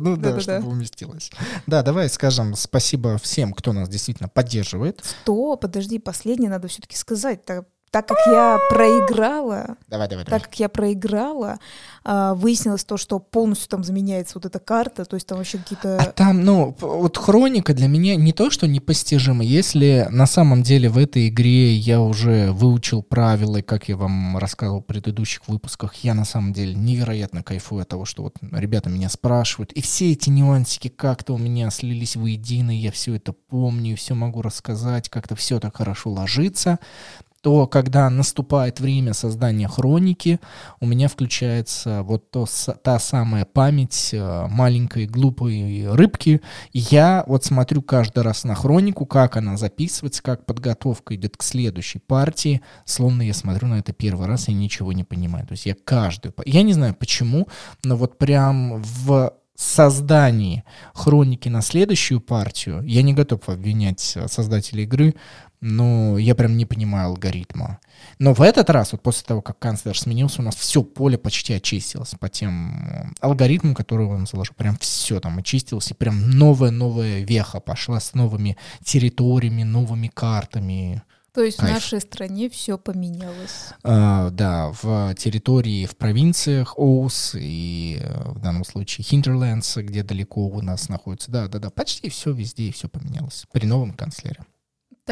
ну да, чтобы уместилось. Да, давай скажем спасибо всем, кто нас действительно поддерживает. Что? Подожди, последнее надо все-таки сказать так как я проиграла, давай, давай, так как я проиграла, а, выяснилось то, что полностью там заменяется вот эта карта, то есть там вообще какие-то... А там, ну, вот хроника для меня не то, что непостижимо, если на самом деле в этой игре я уже выучил правила, и как я вам рассказывал в предыдущих выпусках, я на самом деле невероятно кайфую от того, что вот ребята меня спрашивают, и все эти нюансики как-то у меня слились воедино, я все это помню, все могу рассказать, как-то все так хорошо ложится, то когда наступает время создания хроники, у меня включается вот то, та самая память э, маленькой глупой рыбки. я вот смотрю каждый раз на хронику, как она записывается, как подготовка идет к следующей партии, словно я смотрю на это первый раз и ничего не понимаю. То есть я каждую... Я не знаю почему, но вот прям в создании хроники на следующую партию, я не готов обвинять э, создателей игры, но я прям не понимаю алгоритма. Но в этот раз, вот после того, как канцлер сменился, у нас все поле почти очистилось по тем алгоритмам, которые он заложил. Прям все там очистилось, и прям новая-новая веха пошла с новыми территориями, новыми картами. То есть Кайф. в нашей стране все поменялось. А, да, в территории, в провинциях Оус и э, в данном случае Хинтерлендс, где далеко у нас находится. Да, да, да, почти все везде и все поменялось при новом канцлере.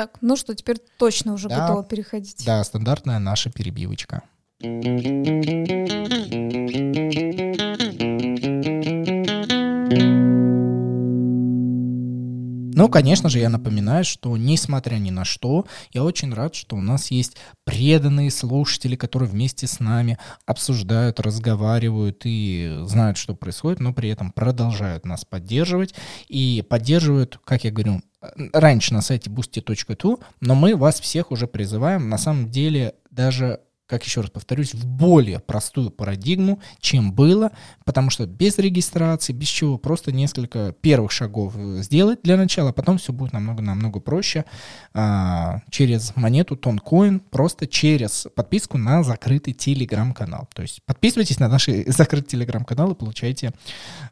Так, ну что, теперь точно уже да, готова переходить. Да, стандартная наша перебивочка. Ну, конечно же, я напоминаю, что несмотря ни на что, я очень рад, что у нас есть преданные слушатели, которые вместе с нами обсуждают, разговаривают и знают, что происходит, но при этом продолжают нас поддерживать. И поддерживают, как я говорю, раньше на сайте boosty.tu, но мы вас всех уже призываем. На самом деле даже как еще раз повторюсь, в более простую парадигму, чем было, потому что без регистрации, без чего, просто несколько первых шагов сделать для начала, а потом все будет намного-намного проще а, через монету Тонкоин, просто через подписку на закрытый телеграм-канал. То есть подписывайтесь на наш закрытый телеграм-канал и получайте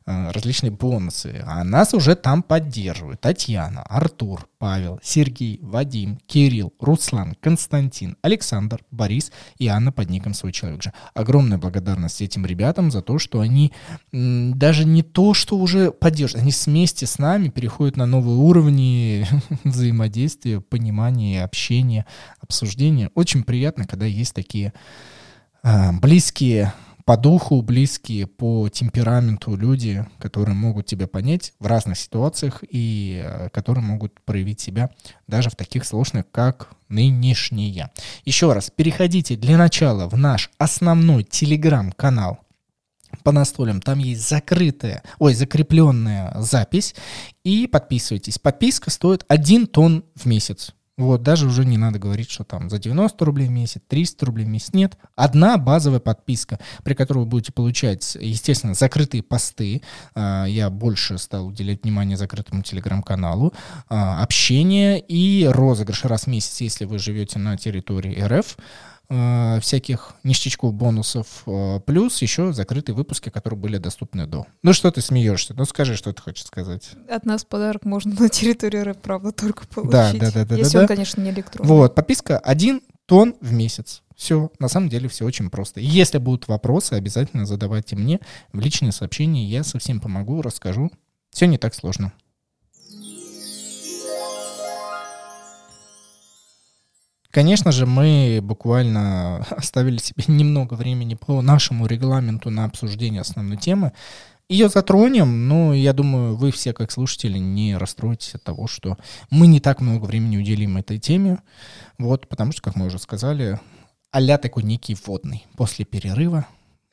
а, различные бонусы. А нас уже там поддерживают Татьяна, Артур, Павел, Сергей, Вадим, Кирилл, Руслан, Константин, Александр, Борис и Анна под ником «Свой человек же». Огромная благодарность этим ребятам за то, что они даже не то, что уже поддерживают, они вместе с нами переходят на новые уровни взаимодействия, понимания, общения, обсуждения. Очень приятно, когда есть такие а, близкие по духу близкие, по темпераменту люди, которые могут тебя понять в разных ситуациях и э, которые могут проявить себя даже в таких сложных, как нынешние. Еще раз, переходите для начала в наш основной телеграм-канал по настолям. Там есть закрытая, ой, закрепленная запись. И подписывайтесь. Подписка стоит 1 тонн в месяц. Вот, даже уже не надо говорить, что там за 90 рублей в месяц, 300 рублей в месяц. Нет, одна базовая подписка, при которой вы будете получать, естественно, закрытые посты. А, я больше стал уделять внимание закрытому телеграм-каналу, а, общение и розыгрыш раз в месяц, если вы живете на территории РФ. Э, всяких ништячков, бонусов, э, плюс еще закрытые выпуски, которые были доступны до. Ну что ты смеешься? Ну скажи, что ты хочешь сказать. От нас подарок можно на территории РФ, правда, только получить. Да, да, да. да если да, он, да. конечно, не электронный. Вот, подписка один тон в месяц. Все, на самом деле все очень просто. Если будут вопросы, обязательно задавайте мне в личные сообщения, я совсем помогу, расскажу. Все не так сложно. Конечно же, мы буквально оставили себе немного времени по нашему регламенту на обсуждение основной темы. Ее затронем, но я думаю, вы все, как слушатели, не расстроитесь от того, что мы не так много времени уделим этой теме. Вот, потому что, как мы уже сказали, а такой некий вводный. После перерыва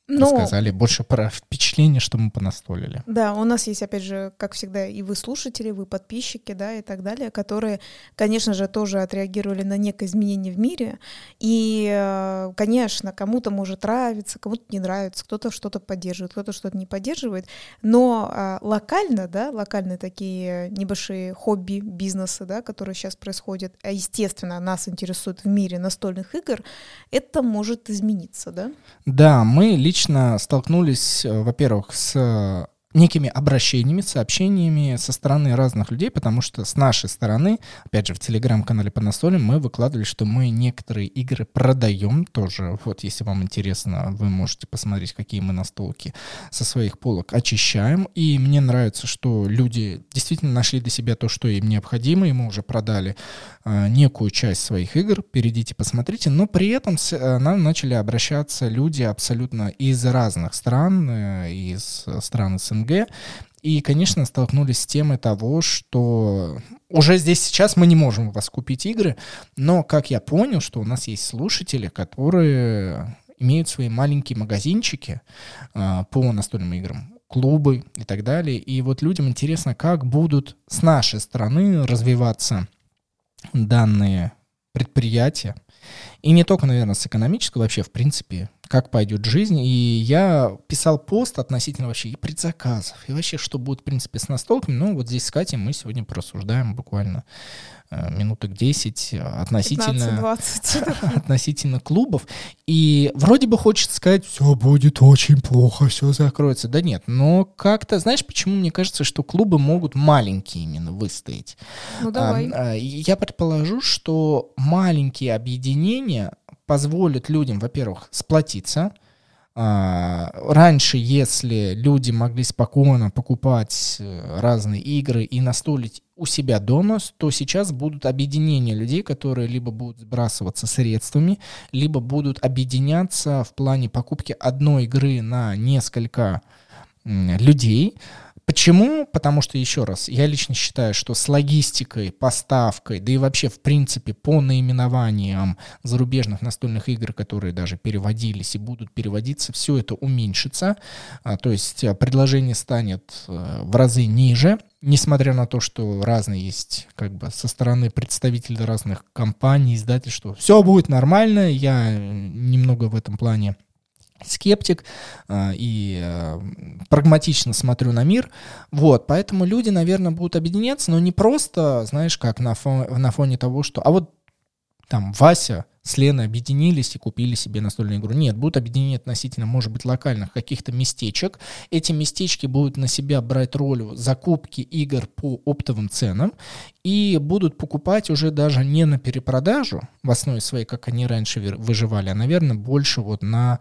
ну, рассказали больше про впечатление, что мы понастолили. Да, у нас есть, опять же, как всегда, и вы слушатели, вы подписчики, да, и так далее, которые, конечно же, тоже отреагировали на некое изменение в мире. И, э, конечно, кому-то может нравиться, кому-то не нравится, кто-то что-то поддерживает, кто-то что-то не поддерживает. Но а, локально, да, локальные такие небольшие хобби, бизнесы, да, которые сейчас происходят, а, естественно, нас интересуют в мире настольных игр, это может измениться, да? Да, мы лично лично столкнулись, э, во-первых, с некими обращениями, сообщениями со стороны разных людей, потому что с нашей стороны, опять же, в телеграм-канале по настолям мы выкладывали, что мы некоторые игры продаем тоже. Вот, если вам интересно, вы можете посмотреть, какие мы настолки со своих полок очищаем. И мне нравится, что люди действительно нашли для себя то, что им необходимо, и мы уже продали э, некую часть своих игр. Перейдите, посмотрите. Но при этом с, э, нам начали обращаться люди абсолютно из разных стран, э, из стран СНГ, СНГ. И, конечно, столкнулись с темой того, что уже здесь сейчас мы не можем у вас купить игры, но, как я понял, что у нас есть слушатели, которые имеют свои маленькие магазинчики э, по настольным играм, клубы и так далее. И вот людям интересно, как будут с нашей стороны развиваться данные предприятия. И не только, наверное, с экономического, вообще, в принципе, как пойдет жизнь. И я писал пост относительно вообще и предзаказов, и вообще, что будет, в принципе, с настолками. Ну, вот здесь с Катей мы сегодня порассуждаем буквально э, минуток 10 относительно, относительно клубов. И вроде бы хочется сказать, все будет очень плохо, все закроется. Да нет, но как-то, знаешь, почему мне кажется, что клубы могут маленькие именно выстоять? Ну, давай. А, я предположу, что маленькие объединения позволит людям, во-первых, сплотиться. А, раньше, если люди могли спокойно покупать э, разные игры и настолить у себя дома, то сейчас будут объединения людей, которые либо будут сбрасываться средствами, либо будут объединяться в плане покупки одной игры на несколько людей. Почему? Потому что, еще раз, я лично считаю, что с логистикой, поставкой, да и вообще, в принципе, по наименованиям зарубежных настольных игр, которые даже переводились и будут переводиться, все это уменьшится. А, то есть а, предложение станет а, в разы ниже, несмотря на то, что разные есть как бы со стороны представителей разных компаний, издательств, все будет нормально, я немного в этом плане скептик э, и э, прагматично смотрю на мир. Вот, поэтому люди, наверное, будут объединяться, но не просто, знаешь, как на, фоне, на фоне того, что... А вот там Вася с Леной объединились и купили себе настольную игру. Нет, будут объединения относительно, может быть, локальных каких-то местечек. Эти местечки будут на себя брать роль закупки игр по оптовым ценам и будут покупать уже даже не на перепродажу в основе своей, как они раньше выживали, а, наверное, больше вот на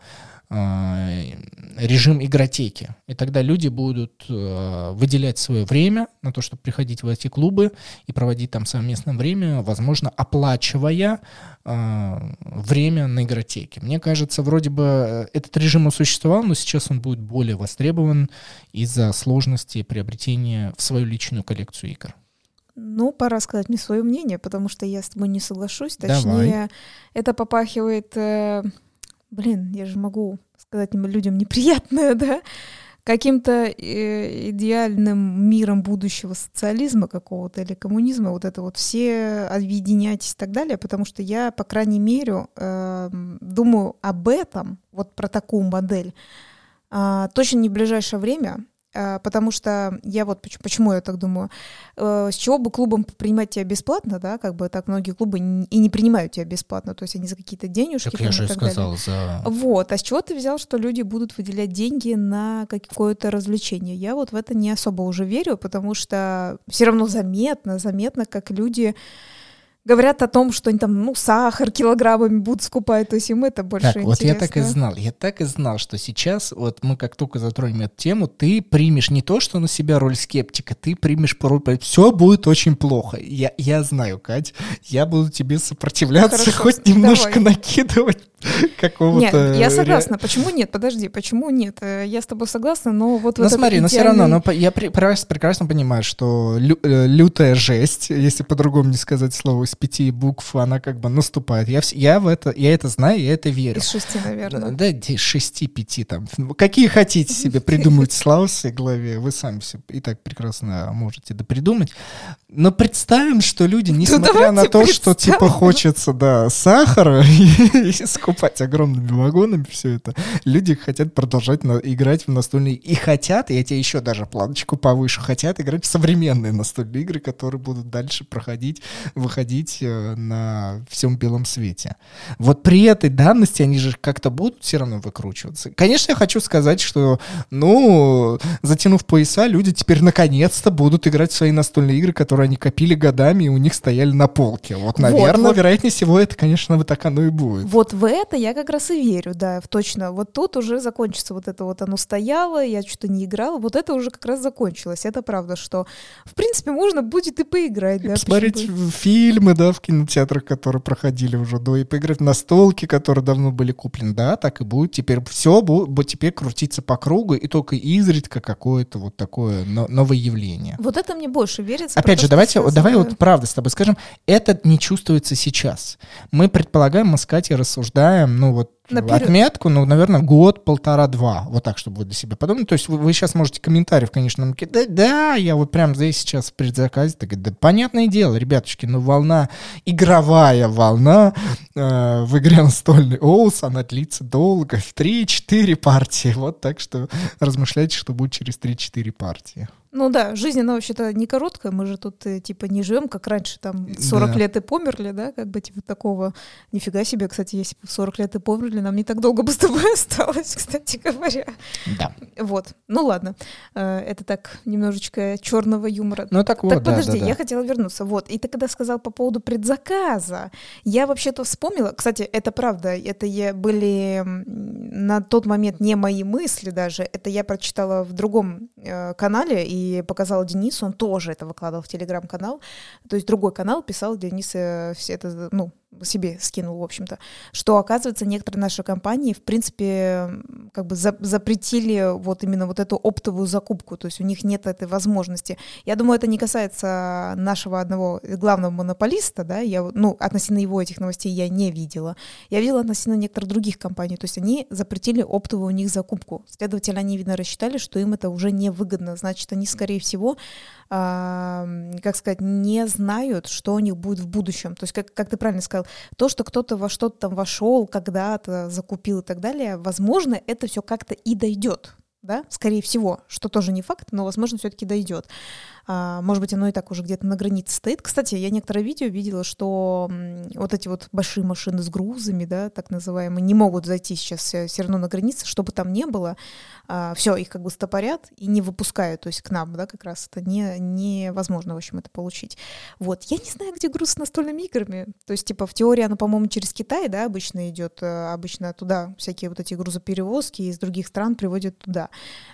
режим игротеки. И тогда люди будут э, выделять свое время на то, чтобы приходить в эти клубы и проводить там совместное время, возможно, оплачивая э, время на игротеке. Мне кажется, вроде бы этот режим существовал, но сейчас он будет более востребован из-за сложности приобретения в свою личную коллекцию игр. Ну, пора сказать мне свое мнение, потому что я с тобой не соглашусь. Точнее, Давай. это попахивает блин, я же могу сказать людям неприятное, да, каким-то э, идеальным миром будущего социализма какого-то или коммунизма, вот это вот все объединяйтесь и так далее, потому что я, по крайней мере, э, думаю об этом, вот про такую модель, э, точно не в ближайшее время, а, потому что я вот почему я так думаю, э, с чего бы клубам принимать тебя бесплатно, да, как бы так многие клубы и не принимают тебя бесплатно, то есть они за какие-то денежки. Так я же сказал, за... Вот, а с чего ты взял, что люди будут выделять деньги на какое-то развлечение? Я вот в это не особо уже верю, потому что все равно заметно, заметно, как люди Говорят о том, что они там, ну, сахар килограммами будут скупать, то есть им это больше так, вот я так и знал, я так и знал, что сейчас, вот мы как только затронем эту тему, ты примешь не то, что на себя роль скептика, ты примешь роль, все будет очень плохо. Я, я знаю, Кать, я буду тебе сопротивляться, Хорошо, хоть немножко давай. накидывать какого-то... Нет, я согласна. Почему нет? Подожди, почему нет? Э, я с тобой согласна, но вот... Ну смотри, но все равно, но я прекрасно, понимаю, что э, лютая жесть, если по-другому не сказать слово, из пяти букв, она как бы наступает. Я, я в это, я это знаю, я это верю. Из шести, наверное. Да, из шести, пяти там. Какие хотите себе придумать слова в голове, вы сами все и так прекрасно можете да придумать. Но представим, что люди, ну, несмотря на то, что типа хочется, да, сахара и скупать огромными вагонами все это, люди хотят продолжать на, играть в настольные и хотят, я тебе еще даже планочку повыше, хотят играть в современные настольные игры, которые будут дальше проходить, выходить э, на всем белом свете. Вот при этой данности они же как-то будут все равно выкручиваться. Конечно, я хочу сказать, что, ну, затянув пояса, люди теперь наконец-то будут играть в свои настольные игры, которые они копили годами, и у них стояли на полке. Вот, наверное, вот, вот. вероятнее всего, это, конечно, вот так оно и будет. Вот в это я как раз и верю, да, точно. Вот тут уже закончится вот это вот оно стояло, я что-то не играла, вот это уже как раз закончилось. Это правда, что, в принципе, можно будет и поиграть. И да, посмотреть фильмы, да, в кинотеатрах, которые проходили уже до, и поиграть на столке, которые давно были куплены, да, так и будет. Теперь все будет теперь крутиться по кругу, и только изредка какое-то вот такое новое явление. Вот это мне больше верится. Опять же, давайте, давай вот правда с тобой скажем, это не чувствуется сейчас. Мы предполагаем, мы с Катей рассуждаем, ну вот Наперед. отметку, ну, наверное, год, полтора-два, вот так, чтобы вы для себя подумали. То есть вы, вы сейчас можете комментариев, конечно, нам да, да, я вот прям здесь сейчас в предзаказе, так, да, понятное дело, ребятушки, ну, волна, игровая волна э, в игре настольный Оус, она длится долго, в 3-4 партии, вот так что размышляйте, что будет через 3-4 партии. Ну да, жизнь, она вообще-то не короткая, мы же тут э, типа не живем, как раньше, там 40 да. лет и померли, да, как бы типа такого. Нифига себе, кстати, если 40 лет и померли, нам не так долго бы с тобой осталось, кстати говоря. Да. Вот, ну ладно, э, это так немножечко черного юмора. Ну так вот, Так да, подожди, да, да. я хотела вернуться, вот, и ты когда сказал по поводу предзаказа, я вообще-то вспомнила, кстати, это правда, это я были на тот момент не мои мысли даже, это я прочитала в другом э, канале, и показала Денису, он тоже это выкладывал в телеграм-канал, то есть другой канал писал Денис все это, ну, себе скинул, в общем-то, что, оказывается, некоторые наши компании, в принципе, как бы за запретили вот именно вот эту оптовую закупку, то есть у них нет этой возможности. Я думаю, это не касается нашего одного главного монополиста, да, я, ну, относительно его этих новостей я не видела. Я видела относительно некоторых других компаний, то есть они запретили оптовую у них закупку. Следовательно, они, видно, рассчитали, что им это уже невыгодно, значит, они, скорее всего, как сказать, не знают, что у них будет в будущем. То есть, как, как ты правильно сказал, то, что кто-то во что-то там вошел, когда-то закупил и так далее, возможно, это все как-то и дойдет да, скорее всего, что тоже не факт, но, возможно, все-таки дойдет. А, может быть, оно и так уже где-то на границе стоит. Кстати, я некоторое видео видела, что вот эти вот большие машины с грузами, да, так называемые, не могут зайти сейчас все равно на границе, чтобы там не было. А, все, их как бы стопорят и не выпускают, то есть к нам, да, как раз это не, невозможно, в общем, это получить. Вот, я не знаю, где груз с настольными играми. То есть, типа, в теории она, по-моему, через Китай, да, обычно идет, э, обычно туда всякие вот эти грузоперевозки из других стран приводят туда.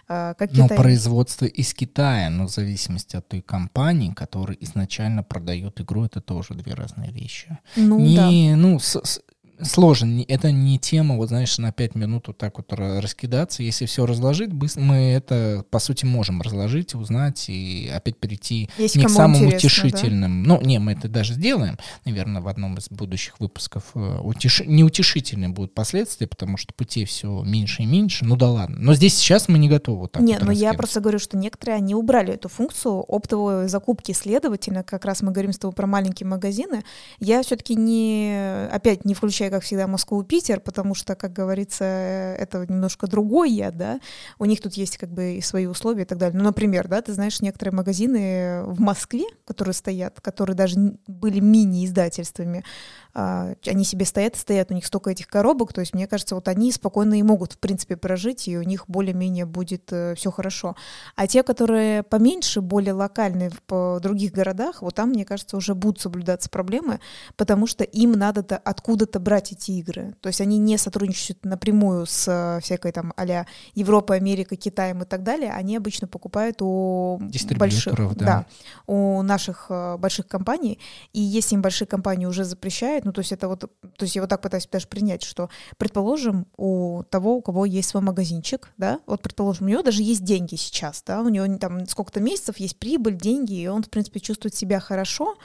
А, как но Китай... производство из Китая, но в зависимости от той компании, которая изначально продает игру, это тоже две разные вещи. Ну, не, да. ну, с, с, сложно. Это не тема, вот знаешь, на пять минут вот так вот раскидаться. Если все разложить, мы это, по сути, можем разложить, узнать и опять перейти Есть не к самым утешительным. Да? Ну, не, мы это даже сделаем, наверное, в одном из будущих выпусков. Э, утеш... Неутешительные будут последствия, потому что путей все меньше и меньше. Ну да ладно. Но здесь сейчас мы не готовы вот так Нет, вот но я просто говорю, что некоторые, они убрали эту функцию оптовой закупки, следовательно, как раз мы говорим с тобой про маленькие магазины. Я все-таки не, опять не как всегда, Москву и Питер, потому что, как говорится, это немножко другой я, да, у них тут есть как бы и свои условия и так далее. Ну, например, да, ты знаешь, некоторые магазины в Москве, которые стоят, которые даже были мини-издательствами, они себе стоят, стоят, у них столько этих коробок, то есть мне кажется, вот они спокойно и могут, в принципе, прожить, и у них более-менее будет э, все хорошо. А те, которые поменьше, более локальные в других городах, вот там, мне кажется, уже будут соблюдаться проблемы, потому что им надо откуда-то брать эти игры. То есть они не сотрудничают напрямую с э, всякой там а Европой, Америкой, Китаем и так далее, они обычно покупают у больших, да. да, у наших э, больших компаний, и если им большие компании уже запрещают, ну то есть это вот, то есть я вот так пытаюсь даже принять, что, предположим, у того, у кого есть свой магазинчик, да, вот предположим, у него даже есть деньги сейчас, да, у него там сколько-то месяцев есть прибыль, деньги, и он, в принципе, чувствует себя хорошо,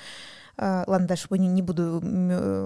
Uh, ладно, дальше не, не буду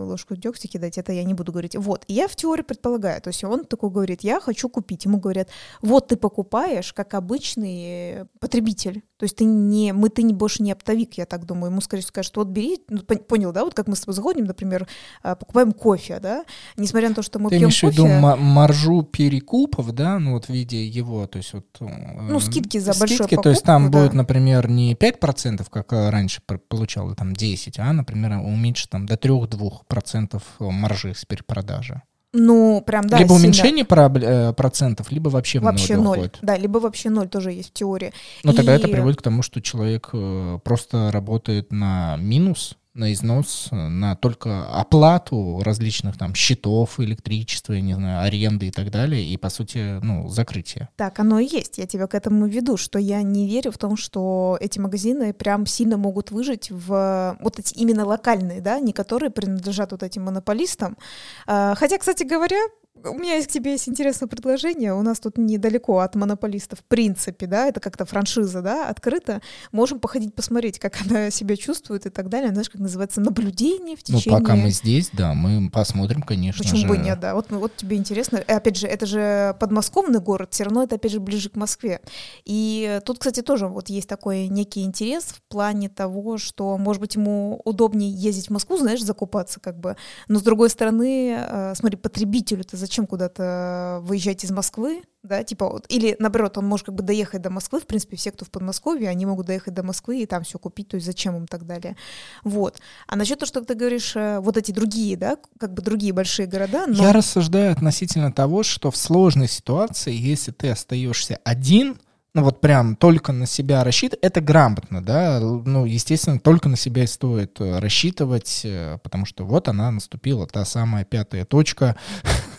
ложку дегтя кидать, это я не буду говорить. Вот, и я в теории предполагаю, то есть он такой говорит, я хочу купить. Ему говорят, вот ты покупаешь, как обычный потребитель. То есть ты не, мы, ты не, больше не оптовик, я так думаю. Ему, скорее скажут, вот бери, ну, понял, да, вот как мы с тобой заходим, например, а, покупаем кофе, да, несмотря на то, что мы ты пьем кофе... Ты имеешь в виду маржу перекупов, да, ну вот в виде его, то есть вот... Ну, скидки за скидки, большую покупку, то есть там да. будет, например, не 5%, как раньше получал, там 10, а, например, уменьшить там до 3-2% маржи с перепродажи. Ну, прям, да. Либо уменьшение сильно... Э, процентов, либо вообще, вообще ноль. ноль. Да, либо вообще ноль тоже есть в теории. Но и... тогда это приводит к тому, что человек э, просто работает на минус, на износ, на только оплату различных там счетов, электричества, я не знаю, аренды и так далее, и, по сути, ну, закрытие. Так, оно и есть. Я тебя к этому веду, что я не верю в том, что эти магазины прям сильно могут выжить в вот эти именно локальные, да, не которые принадлежат вот этим монополистам. А, хотя, кстати говоря, у меня есть к тебе есть интересное предложение. У нас тут недалеко от монополиста, в принципе, да, это как-то франшиза, да, открыто. Можем походить посмотреть, как она себя чувствует и так далее. Знаешь, как называется, наблюдение в течение... Ну, пока мы здесь, да, мы посмотрим, конечно Почему же. бы нет, да. Вот, вот тебе интересно. И опять же, это же подмосковный город, все равно это, опять же, ближе к Москве. И тут, кстати, тоже вот есть такой некий интерес в плане того, что, может быть, ему удобнее ездить в Москву, знаешь, закупаться как бы. Но, с другой стороны, э, смотри, потребителю зачем куда-то выезжать из Москвы, да, типа, вот, или наоборот, он может как бы доехать до Москвы, в принципе, все, кто в Подмосковье, они могут доехать до Москвы и там все купить, то есть зачем им так далее, вот. А насчет того, что ты говоришь, э, вот эти другие, да, как бы другие большие города, но... Я рассуждаю относительно того, что в сложной ситуации, если ты остаешься один, ну вот прям только на себя рассчитывать, это грамотно, да, ну, естественно, только на себя стоит э, рассчитывать, э, потому что вот она наступила, та самая пятая точка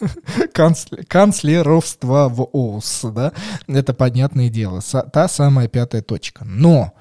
канцлеровства в ОУС, да, это понятное дело, та самая пятая точка, но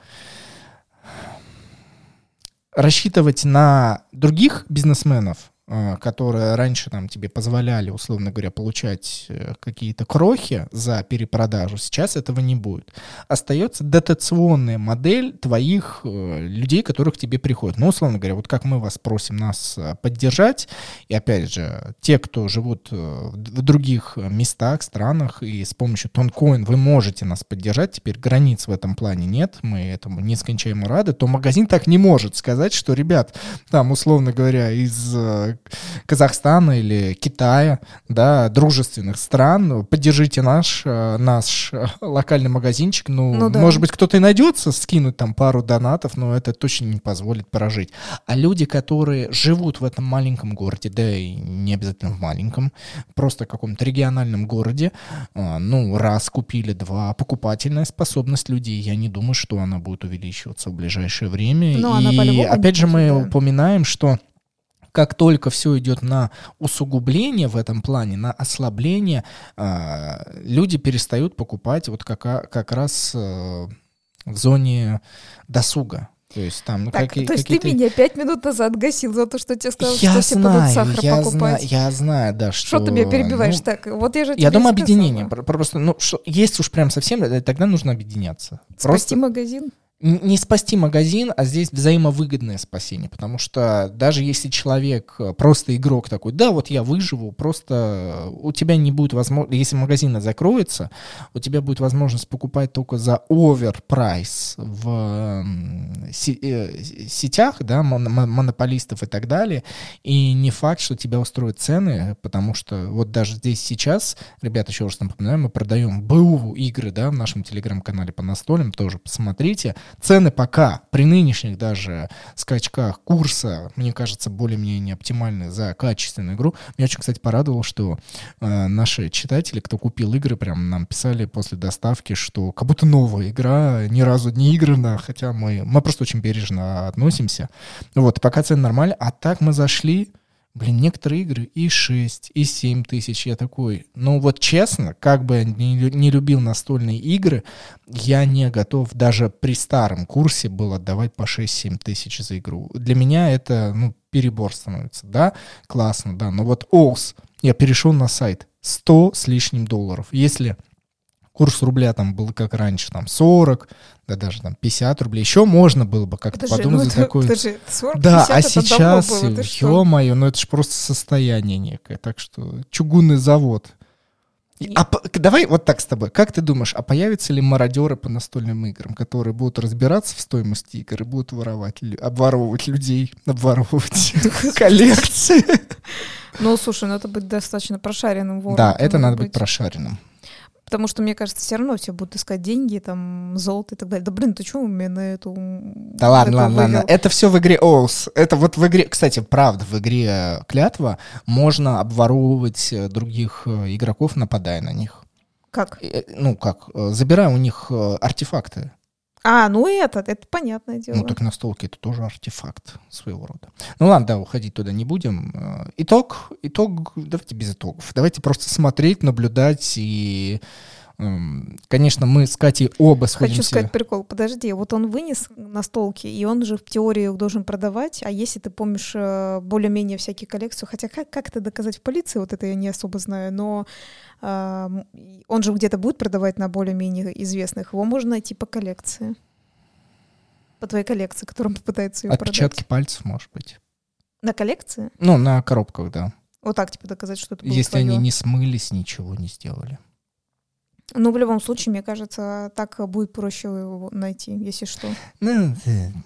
рассчитывать на других бизнесменов, которые раньше там тебе позволяли, условно говоря, получать э, какие-то крохи за перепродажу, сейчас этого не будет. Остается дотационная модель твоих э, людей, которых тебе приходят. Ну, условно говоря, вот как мы вас просим нас поддержать, и опять же, те, кто живут в других местах, странах, и с помощью Тонкоин вы можете нас поддержать, теперь границ в этом плане нет, мы этому нескончаемо рады, то магазин так не может сказать, что, ребят, там, условно говоря, из Казахстана или Китая, да, дружественных стран, поддержите наш, э, наш э, локальный магазинчик. Ну, ну да. может быть, кто-то и найдется скинуть там пару донатов, но это точно не позволит прожить. А люди, которые живут в этом маленьком городе, да и не обязательно в маленьком, просто в каком-то региональном городе, э, ну, раз купили, два, покупательная способность людей, я не думаю, что она будет увеличиваться в ближайшее время. Но и опять же мы да. упоминаем, что как только все идет на усугубление в этом плане, на ослабление, а, люди перестают покупать вот как, как раз э, в зоне досуга. То есть там, ну, так, какие, то есть ты меня пять минут назад гасил за то, что тебе сказал, я что знаю, все сахар я покупать. Знаю, я знаю, да, что... Что ты меня перебиваешь ну, так? Вот я же Я думаю, объединение. Просто, ну, что, есть уж прям совсем, э, тогда нужно объединяться. Спасти Просто... магазин? Не спасти магазин, а здесь взаимовыгодное спасение, потому что даже если человек э, просто игрок такой, да, вот я выживу, просто э, у тебя не будет возможности, если магазин закроется, у тебя будет возможность покупать только за оверпрайс в э, сетях, да, монополистов и так далее, и не факт, что тебя устроят цены, потому что вот даже здесь сейчас, ребята, еще раз напоминаю, мы продаем БУ игры, да, в нашем телеграм-канале по настолям, тоже посмотрите, цены пока при нынешних даже скачках курса, мне кажется, более-менее оптимальны за качественную игру. Меня очень, кстати, порадовало, что э, наши читатели, кто купил игры, прям нам писали после доставки, что как будто новая игра, ни разу не играна, хотя мы, мы просто очень бережно относимся. Вот, пока цены нормальные, а так мы зашли, Блин, некоторые игры и 6, и 7 тысяч. Я такой, ну вот честно, как бы не, не любил настольные игры, я не готов даже при старом курсе был отдавать по 6-7 тысяч за игру. Для меня это, ну, перебор становится. Да, классно, да. Но вот ОУС, я перешел на сайт, 100 с лишним долларов. Если курс рубля там был как раньше, там 40, да даже там 50 рублей, еще можно было бы как-то подумать ну, за такой... Подожди, 40, да, а сейчас, ё-моё, ну это же просто состояние некое, так что чугунный завод. А давай вот так с тобой. Как ты думаешь, а появятся ли мародеры по настольным играм, которые будут разбираться в стоимости игр и будут воровать, обворовывать людей, обворовывать коллекции? Ну, слушай, ну это быть достаточно прошаренным вором. Да, это надо быть прошаренным. Потому что, мне кажется, все равно все будут искать деньги, там, золото и так далее. Да блин, ты что мне на эту... Да ладно, ладно, ладно. Это все в игре Оус. Это вот в игре... Кстати, правда, в игре Клятва можно обворовывать э, других э, игроков, нападая на них. Как? Ну, как? Забирая у них артефакты. А, ну это, это понятное дело. Ну так настолки это тоже артефакт своего рода. Ну ладно, да, уходить туда не будем. Э, итог, итог, давайте без итогов. Давайте просто смотреть, наблюдать и Конечно, мы с Катей оба сходимся... Хочу сказать прикол. Подожди, вот он вынес настолки, и он же в теории их должен продавать, а если ты помнишь э, более-менее всякие коллекции, хотя как, как это доказать в полиции, вот это я не особо знаю, но он же где-то будет продавать на более-менее известных, его можно найти по коллекции. По твоей коллекции, которую он попытается ее Отпечатки продать. пальцев, может быть. На коллекции? Ну, на коробках, да. Вот так, типа, доказать, что это было Если твое. они не смылись, ничего не сделали. Ну, в любом случае, мне кажется, так будет проще его найти, если что. Ну,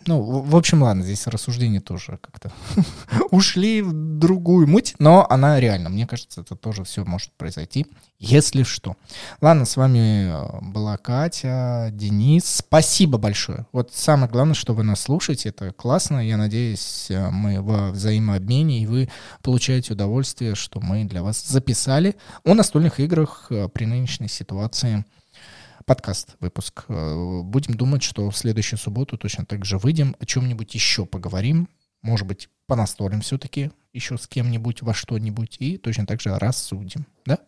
ну в общем, ладно, здесь рассуждения тоже как-то ушли в другую муть, но она реально, мне кажется, это тоже все может произойти, если что. Ладно, с вами э, была Катя, Денис. Спасибо большое. Вот самое главное, что вы нас слушаете, это классно. Я надеюсь, э, мы во взаимообмене, и вы получаете удовольствие, что мы для вас записали о настольных играх э, при нынешней ситуации подкаст выпуск. Будем думать, что в следующую субботу точно так же выйдем, о чем-нибудь еще поговорим. Может быть, по настолям все-таки еще с кем-нибудь во что-нибудь и точно так же рассудим. Да?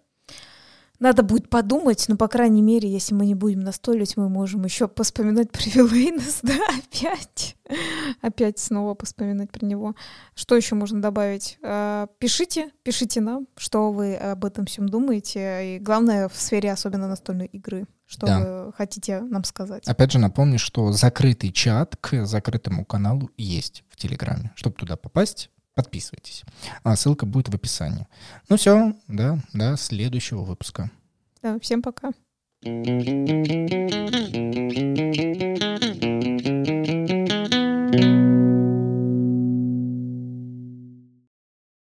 Надо будет подумать, но, по крайней мере, если мы не будем настолить, мы можем еще поспоминать про Вилейнес, да, опять. Опять снова поспоминать про него. Что еще можно добавить? А, пишите, пишите нам, что вы об этом всем думаете. И главное, в сфере особенно настольной игры. Что да. вы хотите нам сказать? Опять же, напомню, что закрытый чат к закрытому каналу есть в Телеграме. Чтобы туда попасть, Подписывайтесь. А ссылка будет в описании. Ну все, да, до следующего выпуска. Да, всем пока.